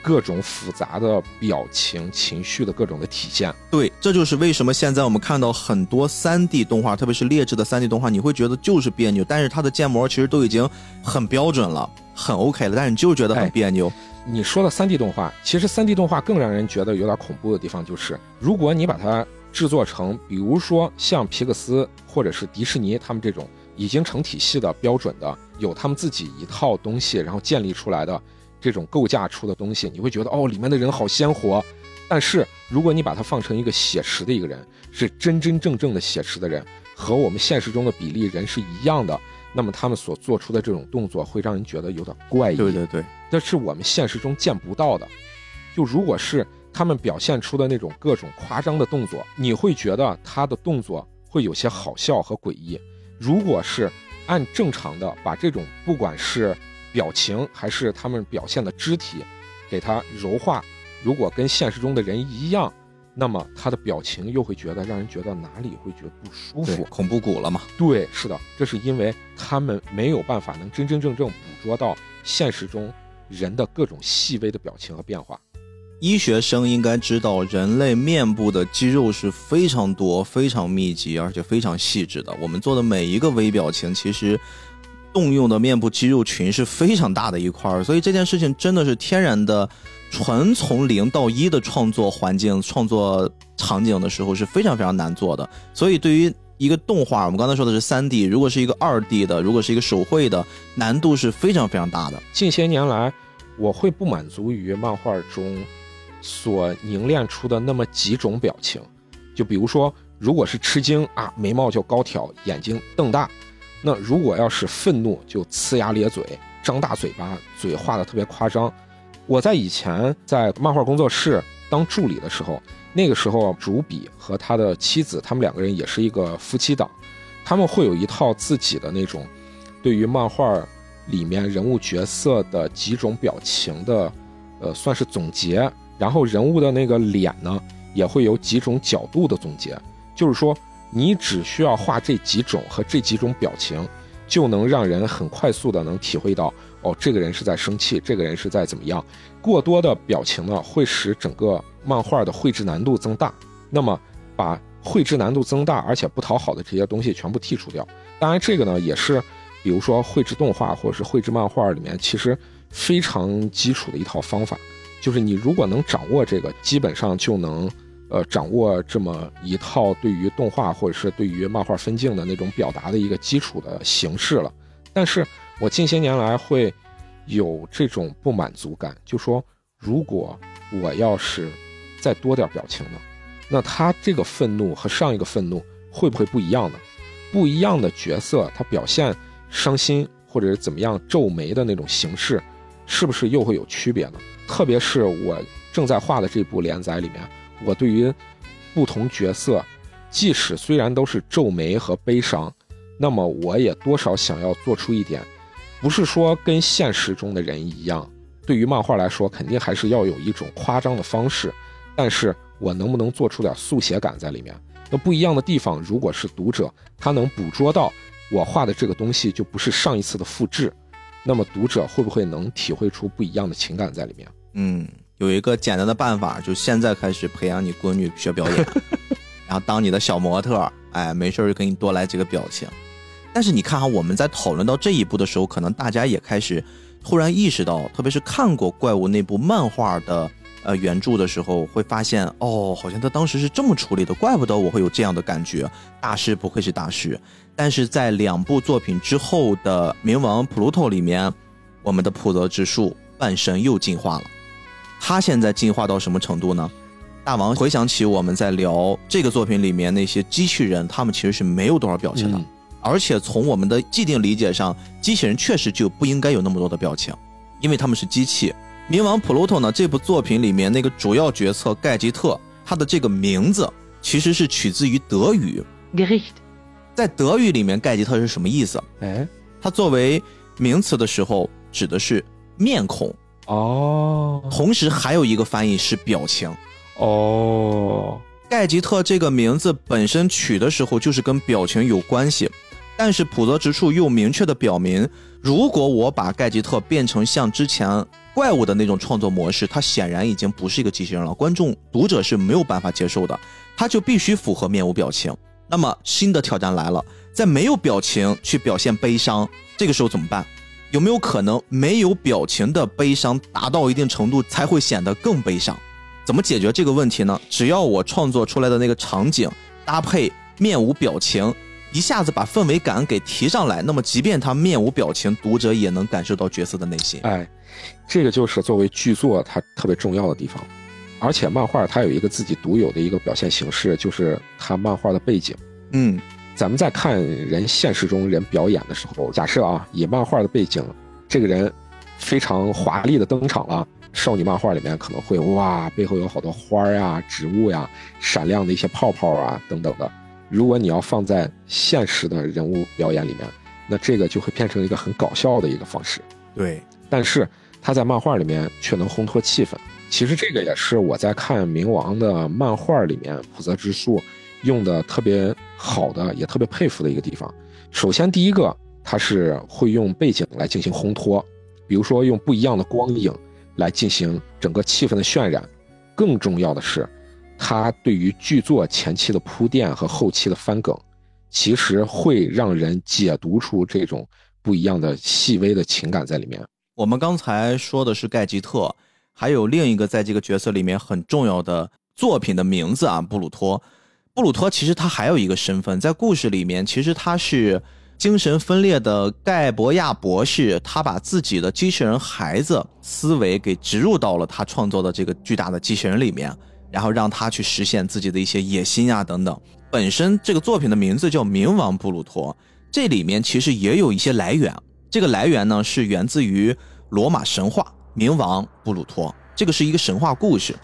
各种复杂的表情、情绪的各种的体现。对，这就是为什么现在我们看到很多三 D 动画，特别是劣质的三 D 动画，你会觉得就是别扭，但是它的建模其实都已经很标准了，很 OK 了，但是你就是觉得很别扭。你说的三 D 动画，其实三 D 动画更让人觉得有点恐怖的地方就是，如果你把它制作成，比如说像皮克斯或者是迪士尼他们这种已经成体系的标准的，有他们自己一套东西，然后建立出来的这种构架出的东西，你会觉得哦，里面的人好鲜活。但是如果你把它放成一个写实的一个人，是真真正正的写实的人，和我们现实中的比例人是一样的。那么他们所做出的这种动作会让人觉得有点怪异，对对对，这是我们现实中见不到的。就如果是他们表现出的那种各种夸张的动作，你会觉得他的动作会有些好笑和诡异。如果是按正常的把这种不管是表情还是他们表现的肢体给他柔化，如果跟现实中的人一样。那么他的表情又会觉得让人觉得哪里会觉得不舒服，恐怖谷了嘛？对，是的，这是因为他们没有办法能真真正正捕捉到现实中人的各种细微的表情和变化。医学生应该知道，人类面部的肌肉是非常多、非常密集，而且非常细致的。我们做的每一个微表情，其实动用的面部肌肉群是非常大的一块儿，所以这件事情真的是天然的。纯从零到一的创作环境、创作场景的时候是非常非常难做的，所以对于一个动画，我们刚才说的是三 D，如果是一个二 D 的，如果是一个手绘的，难度是非常非常大的。近些年来，我会不满足于漫画中所凝练出的那么几种表情，就比如说，如果是吃惊啊，眉毛就高挑，眼睛瞪大；那如果要是愤怒，就呲牙咧嘴，张大嘴巴，嘴画的特别夸张。我在以前在漫画工作室当助理的时候，那个时候主笔和他的妻子，他们两个人也是一个夫妻档，他们会有一套自己的那种对于漫画里面人物角色的几种表情的，呃，算是总结。然后人物的那个脸呢，也会有几种角度的总结，就是说你只需要画这几种和这几种表情，就能让人很快速的能体会到。哦，这个人是在生气，这个人是在怎么样？过多的表情呢，会使整个漫画的绘制难度增大。那么，把绘制难度增大而且不讨好的这些东西全部剔除掉。当然，这个呢也是，比如说绘制动画或者是绘制漫画里面其实非常基础的一套方法。就是你如果能掌握这个，基本上就能，呃，掌握这么一套对于动画或者是对于漫画分镜的那种表达的一个基础的形式了。但是。我近些年来会有这种不满足感，就说如果我要是再多点表情呢，那他这个愤怒和上一个愤怒会不会不一样呢？不一样的角色，他表现伤心或者是怎么样皱眉的那种形式，是不是又会有区别呢？特别是我正在画的这部连载里面，我对于不同角色，即使虽然都是皱眉和悲伤，那么我也多少想要做出一点。不是说跟现实中的人一样，对于漫画来说，肯定还是要有一种夸张的方式。但是我能不能做出点速写感在里面？那不一样的地方，如果是读者他能捕捉到我画的这个东西就不是上一次的复制，那么读者会不会能体会出不一样的情感在里面？嗯，有一个简单的办法，就现在开始培养你闺女学表演，然后当你的小模特，哎，没事就给你多来几个表情。但是你看哈，我们在讨论到这一步的时候，可能大家也开始突然意识到，特别是看过怪物那部漫画的呃原著的时候，会发现哦，好像他当时是这么处理的，怪不得我会有这样的感觉。大师不愧是大师。但是在两部作品之后的《冥王普鲁托》里面，我们的普泽直树半神又进化了。他现在进化到什么程度呢？大王回想起我们在聊这个作品里面那些机器人，他们其实是没有多少表情的。而且从我们的既定理解上，机器人确实就不应该有那么多的表情，因为他们是机器。冥王普鲁托呢？这部作品里面那个主要角色盖吉特，他的这个名字其实是取自于德语。在德语里面，盖吉特是什么意思？哎，它作为名词的时候指的是面孔哦，同时还有一个翻译是表情哦。盖吉特这个名字本身取的时候就是跟表情有关系。但是普泽直树又明确的表明，如果我把盖吉特变成像之前怪物的那种创作模式，它显然已经不是一个机器人了，观众读者是没有办法接受的，它就必须符合面无表情。那么新的挑战来了，在没有表情去表现悲伤，这个时候怎么办？有没有可能没有表情的悲伤达到一定程度才会显得更悲伤？怎么解决这个问题呢？只要我创作出来的那个场景搭配面无表情。一下子把氛围感给提上来，那么即便他面无表情，读者也能感受到角色的内心。哎，这个就是作为剧作它特别重要的地方。而且漫画它有一个自己独有的一个表现形式，就是它漫画的背景。嗯，咱们在看人现实中人表演的时候，假设啊，以漫画的背景，这个人非常华丽的登场了，少女漫画里面可能会哇，背后有好多花呀、植物呀、闪亮的一些泡泡啊等等的。如果你要放在现实的人物表演里面，那这个就会变成一个很搞笑的一个方式。对，但是他在漫画里面却能烘托气氛。其实这个也是我在看冥王的漫画里面普泽直树用的特别好的，也特别佩服的一个地方。首先，第一个，他是会用背景来进行烘托，比如说用不一样的光影来进行整个气氛的渲染。更重要的是。他对于剧作前期的铺垫和后期的翻梗，其实会让人解读出这种不一样的细微的情感在里面。我们刚才说的是盖吉特，还有另一个在这个角色里面很重要的作品的名字啊，布鲁托。布鲁托其实他还有一个身份，在故事里面，其实他是精神分裂的盖博亚博士，他把自己的机器人孩子思维给植入到了他创作的这个巨大的机器人里面。然后让他去实现自己的一些野心啊等等。本身这个作品的名字叫《冥王布鲁托》，这里面其实也有一些来源。这个来源呢是源自于罗马神话，冥王布鲁托这个是一个神话故事。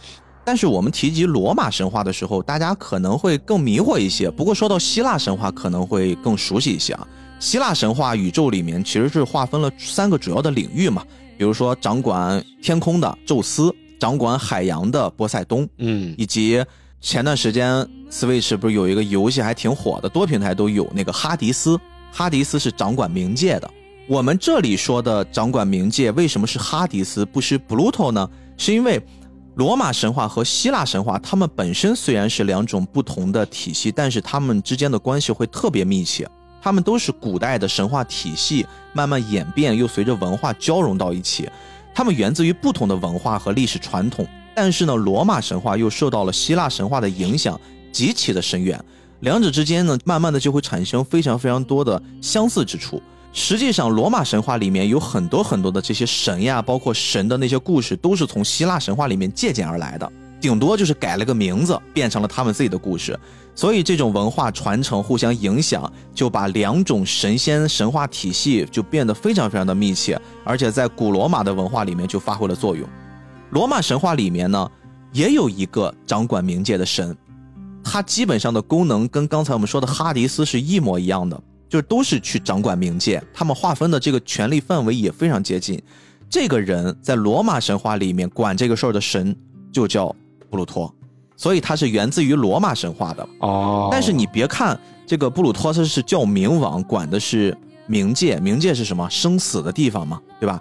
但是我们提及罗马神话的时候，大家可能会更迷惑一些。不过说到希腊神话，可能会更熟悉一些啊。希腊神话宇宙里面其实是划分了三个主要的领域嘛，比如说掌管天空的宙斯。掌管海洋的波塞冬，嗯，以及前段时间 Switch 不是有一个游戏还挺火的，多平台都有那个哈迪斯。哈迪斯是掌管冥界的。我们这里说的掌管冥界，为什么是哈迪斯不是 Pluto 呢？是因为罗马神话和希腊神话，它们本身虽然是两种不同的体系，但是它们之间的关系会特别密切。它们都是古代的神话体系慢慢演变，又随着文化交融到一起。它们源自于不同的文化和历史传统，但是呢，罗马神话又受到了希腊神话的影响极其的深远，两者之间呢，慢慢的就会产生非常非常多的相似之处。实际上，罗马神话里面有很多很多的这些神呀，包括神的那些故事，都是从希腊神话里面借鉴而来的，顶多就是改了个名字，变成了他们自己的故事。所以这种文化传承互相影响，就把两种神仙神话体系就变得非常非常的密切，而且在古罗马的文化里面就发挥了作用。罗马神话里面呢，也有一个掌管冥界的神，他基本上的功能跟刚才我们说的哈迪斯是一模一样的，就是都是去掌管冥界，他们划分的这个权力范围也非常接近。这个人在罗马神话里面管这个事儿的神就叫布鲁托。所以他是源自于罗马神话的哦，但是你别看这个布鲁托他是叫冥王，管的是冥界，冥界是什么？生死的地方嘛，对吧？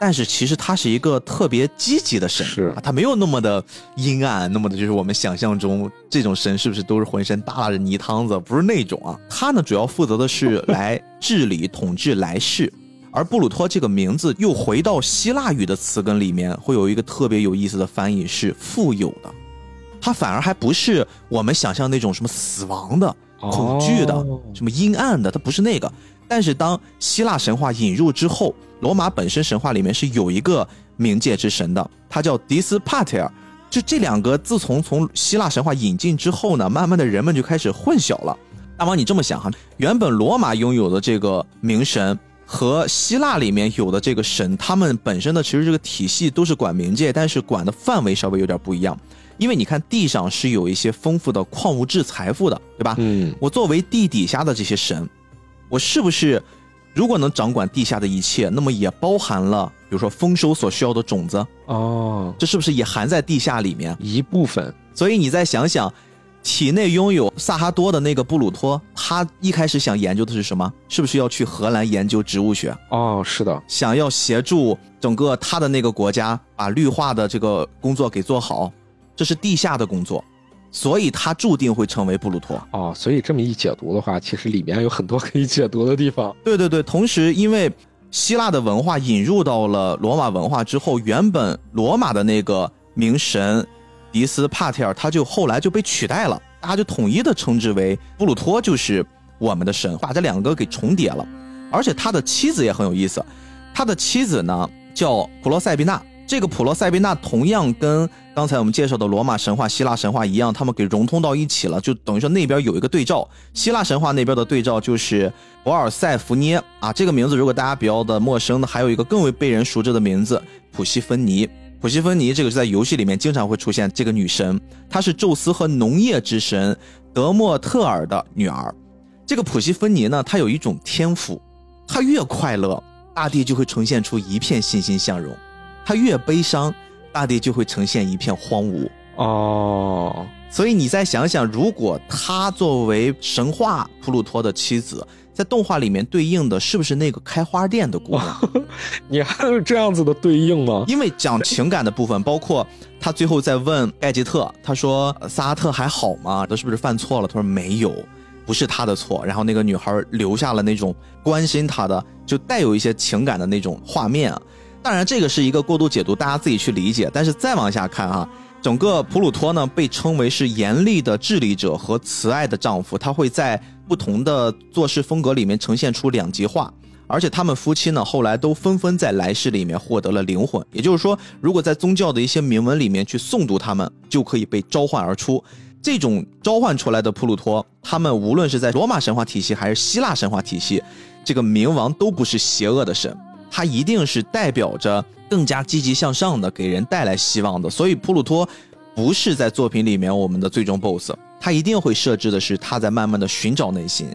但是其实他是一个特别积极的神，是他没有那么的阴暗，那么的就是我们想象中这种神是不是都是浑身耷拉着泥汤子？不是那种啊，他呢主要负责的是 来治理统治来世，而布鲁托这个名字又回到希腊语的词根里面，会有一个特别有意思的翻译是富有的。它反而还不是我们想象那种什么死亡的、恐惧的、什么阴暗的，它不是那个。但是当希腊神话引入之后，罗马本身神话里面是有一个冥界之神的，他叫迪斯帕特尔。就这两个，自从从希腊神话引进之后呢，慢慢的人们就开始混淆了。大王，你这么想哈，原本罗马拥有的这个冥神和希腊里面有的这个神，他们本身的其实这个体系都是管冥界，但是管的范围稍微有点不一样。因为你看地上是有一些丰富的矿物质财富的，对吧？嗯，我作为地底下的这些神，我是不是如果能掌管地下的一切，那么也包含了，比如说丰收所需要的种子哦，这是不是也含在地下里面一部分？所以你再想想，体内拥有萨哈多的那个布鲁托，他一开始想研究的是什么？是不是要去荷兰研究植物学？哦，是的，想要协助整个他的那个国家把绿化的这个工作给做好，这是地下的工作，所以他注定会成为布鲁托。哦，所以这么一解读的话，其实里面有很多可以解读的地方。对对对，同时因为希腊的文化引入到了罗马文化之后，原本罗马的那个名神。迪斯帕提尔，他就后来就被取代了，大家就统一的称之为布鲁托，就是我们的神，把这两个给重叠了。而且他的妻子也很有意思，他的妻子呢叫普罗塞比娜，这个普罗塞宾娜同样跟刚才我们介绍的罗马神话、希腊神话一样，他们给融通到一起了，就等于说那边有一个对照，希腊神话那边的对照就是博尔塞福涅啊，这个名字如果大家比较的陌生的，还有一个更为被人熟知的名字普西芬尼。普西芬尼这个是在游戏里面经常会出现这个女神，她是宙斯和农业之神德莫特尔的女儿。这个普西芬尼呢，她有一种天赋，她越快乐，大地就会呈现出一片欣欣向荣；她越悲伤，大地就会呈现一片荒芜。哦，所以你再想想，如果他作为神话普鲁托的妻子。在动画里面对应的是不是那个开花店的姑娘？你还有这样子的对应吗？因为讲情感的部分，包括他最后在问盖吉特，他说萨拉特还好吗？他是不是犯错了？他说没有，不是他的错。然后那个女孩留下了那种关心他的，就带有一些情感的那种画面。当然，这个是一个过度解读，大家自己去理解。但是再往下看哈。整个普鲁托呢，被称为是严厉的治理者和慈爱的丈夫，他会在不同的做事风格里面呈现出两极化，而且他们夫妻呢，后来都纷纷在来世里面获得了灵魂。也就是说，如果在宗教的一些铭文里面去诵读他们，就可以被召唤而出。这种召唤出来的普鲁托，他们无论是在罗马神话体系还是希腊神话体系，这个冥王都不是邪恶的神。他一定是代表着更加积极向上的，给人带来希望的。所以普鲁托不是在作品里面我们的最终 BOSS，他一定会设置的是他在慢慢的寻找内心。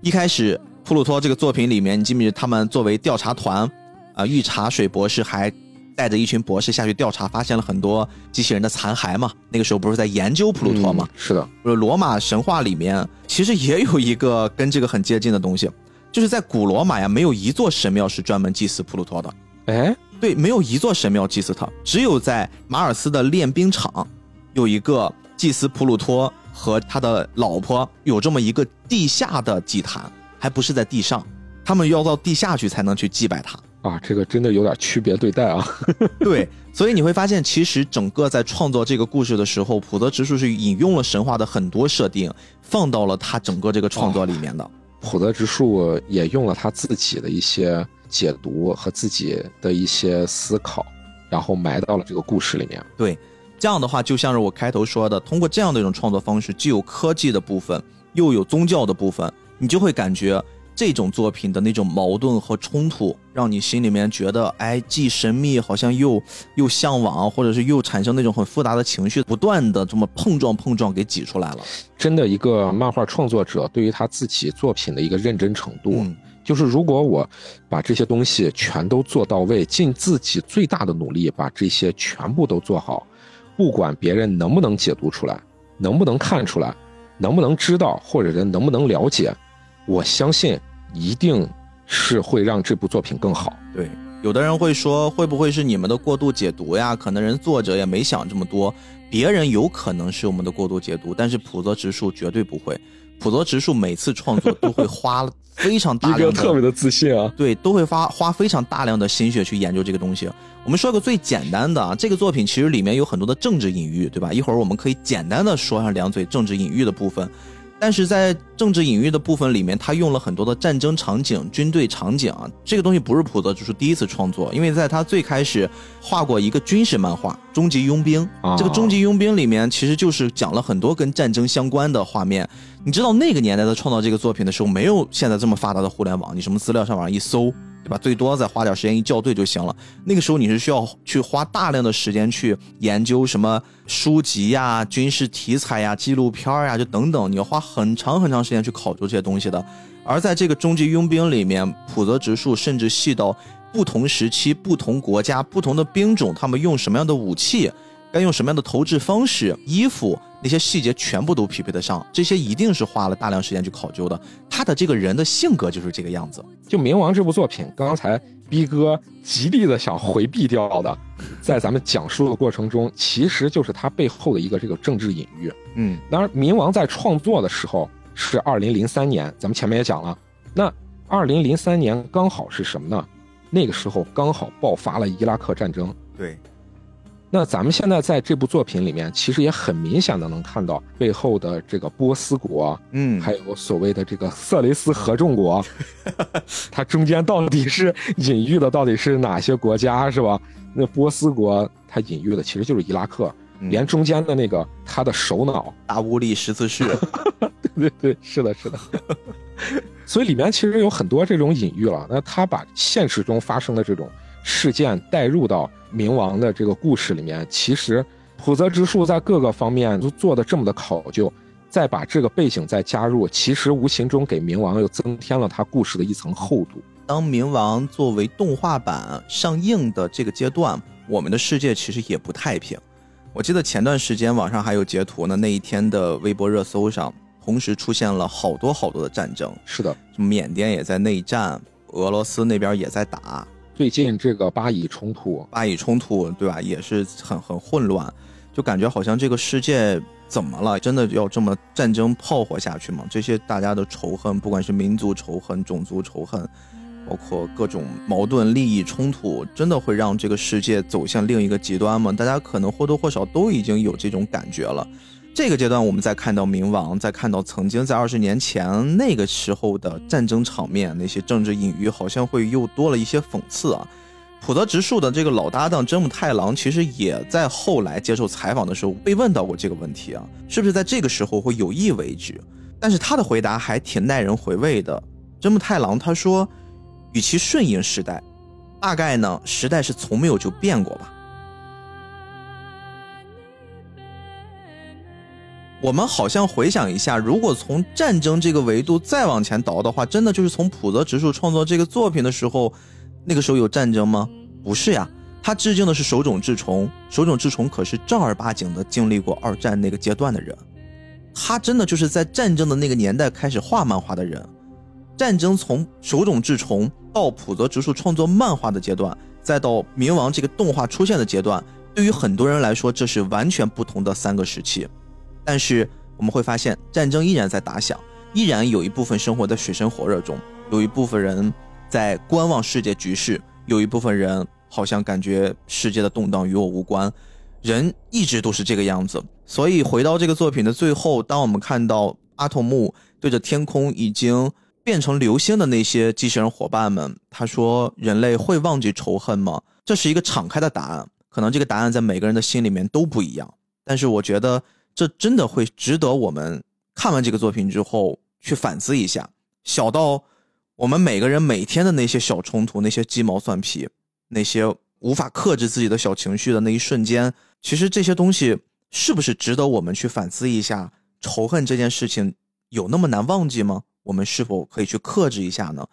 一开始普鲁托这个作品里面，你记不记得他们作为调查团啊，御茶水博士还带着一群博士下去调查，发现了很多机器人的残骸嘛？那个时候不是在研究普鲁托吗？是的，罗马神话里面其实也有一个跟这个很接近的东西。就是在古罗马呀，没有一座神庙是专门祭祀普鲁托的。哎，对，没有一座神庙祭祀他，只有在马尔斯的练兵场，有一个祭祀普鲁托和他的老婆有这么一个地下的祭坛，还不是在地上，他们要到地下去才能去祭拜他。啊，这个真的有点区别对待啊。对，所以你会发现，其实整个在创作这个故事的时候，普泽直树是引用了神话的很多设定，放到了他整个这个创作里面的。普泽直树也用了他自己的一些解读和自己的一些思考，然后埋到了这个故事里面。对，这样的话就像是我开头说的，通过这样的一种创作方式，既有科技的部分，又有宗教的部分，你就会感觉。这种作品的那种矛盾和冲突，让你心里面觉得，哎，既神秘，好像又又向往，或者是又产生那种很复杂的情绪，不断的这么碰撞碰撞，给挤出来了。真的，一个漫画创作者对于他自己作品的一个认真程度，就是如果我把这些东西全都做到位，尽自己最大的努力把这些全部都做好，不管别人能不能解读出来，能不能看出来，能不能知道，或者人能不能了解。我相信一定是会让这部作品更好。对，有的人会说，会不会是你们的过度解读呀？可能人作者也没想这么多，别人有可能是我们的过度解读，但是普泽直树绝对不会。普泽直树每次创作都会花非常大量的，特别的自信啊。对，都会花花非常大量的心血去研究这个东西。我们说个最简单的啊，这个作品其实里面有很多的政治隐喻，对吧？一会儿我们可以简单的说上两嘴政治隐喻的部分。但是在政治隐喻的部分里面，他用了很多的战争场景、军队场景啊，这个东西不是普泽直树第一次创作，因为在他最开始画过一个军事漫画《终极佣兵》，这个《终极佣兵》里面其实就是讲了很多跟战争相关的画面。你知道那个年代他创造这个作品的时候，没有现在这么发达的互联网，你什么资料上网上一搜。对吧？最多再花点时间一校对就行了。那个时候你是需要去花大量的时间去研究什么书籍呀、军事题材呀、纪录片呀，就等等，你要花很长很长时间去考究这些东西的。而在这个终极佣兵里面，普泽直树甚至细到不同时期、不同国家、不同的兵种，他们用什么样的武器，该用什么样的投掷方式，衣服那些细节全部都匹配得上，这些一定是花了大量时间去考究的。他的这个人的性格就是这个样子。就《冥王》这部作品，刚才逼哥极力的想回避掉的，在咱们讲述的过程中，其实就是他背后的一个这个政治隐喻。嗯，当然，《冥王》在创作的时候是二零零三年，咱们前面也讲了。那二零零三年刚好是什么呢？那个时候刚好爆发了伊拉克战争。对。那咱们现在在这部作品里面，其实也很明显的能看到背后的这个波斯国，嗯，还有所谓的这个色雷斯合众国，它中间到底是 隐喻的到底是哪些国家，是吧？那波斯国它隐喻的其实就是伊拉克，连中间的那个他的首脑大乌力十字士，对对对，是的，是的。所以里面其实有很多这种隐喻了。那他把现实中发生的这种事件带入到。冥王的这个故事里面，其实普泽直树在各个方面都做的这么的考究，再把这个背景再加入，其实无形中给冥王又增添了他故事的一层厚度。当冥王作为动画版上映的这个阶段，我们的世界其实也不太平。我记得前段时间网上还有截图呢，那一天的微博热搜上，同时出现了好多好多的战争。是的，缅甸也在内战，俄罗斯那边也在打。最近这个巴以冲突，巴以冲突，对吧？也是很很混乱，就感觉好像这个世界怎么了？真的要这么战争炮火下去吗？这些大家的仇恨，不管是民族仇恨、种族仇恨，包括各种矛盾、利益冲突，真的会让这个世界走向另一个极端吗？大家可能或多或少都已经有这种感觉了。这个阶段，我们再看到冥王，再看到曾经在二十年前那个时候的战争场面，那些政治隐喻，好像会又多了一些讽刺啊。普泽直树的这个老搭档真木太郎，其实也在后来接受采访的时候被问到过这个问题啊，是不是在这个时候会有意为之？但是他的回答还挺耐人回味的。真木太郎他说，与其顺应时代，大概呢，时代是从没有就变过吧。我们好像回想一下，如果从战争这个维度再往前倒的话，真的就是从普泽直树创作这个作品的时候，那个时候有战争吗？不是呀，他致敬的是手冢治虫，手冢治虫可是正儿八经的经历过二战那个阶段的人，他真的就是在战争的那个年代开始画漫画的人。战争从手冢治虫到普泽直树创作漫画的阶段，再到冥王这个动画出现的阶段，对于很多人来说，这是完全不同的三个时期。但是我们会发现，战争依然在打响，依然有一部分生活在水深火热中，有一部分人在观望世界局势，有一部分人好像感觉世界的动荡与我无关。人一直都是这个样子。所以回到这个作品的最后，当我们看到阿童木对着天空已经变成流星的那些机器人伙伴们，他说：“人类会忘记仇恨吗？”这是一个敞开的答案，可能这个答案在每个人的心里面都不一样。但是我觉得。这真的会值得我们看完这个作品之后去反思一下，小到我们每个人每天的那些小冲突、那些鸡毛蒜皮、那些无法克制自己的小情绪的那一瞬间，其实这些东西是不是值得我们去反思一下？仇恨这件事情有那么难忘记吗？我们是否可以去克制一下呢？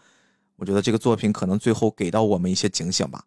我觉得这个作品可能最后给到我们一些警醒吧。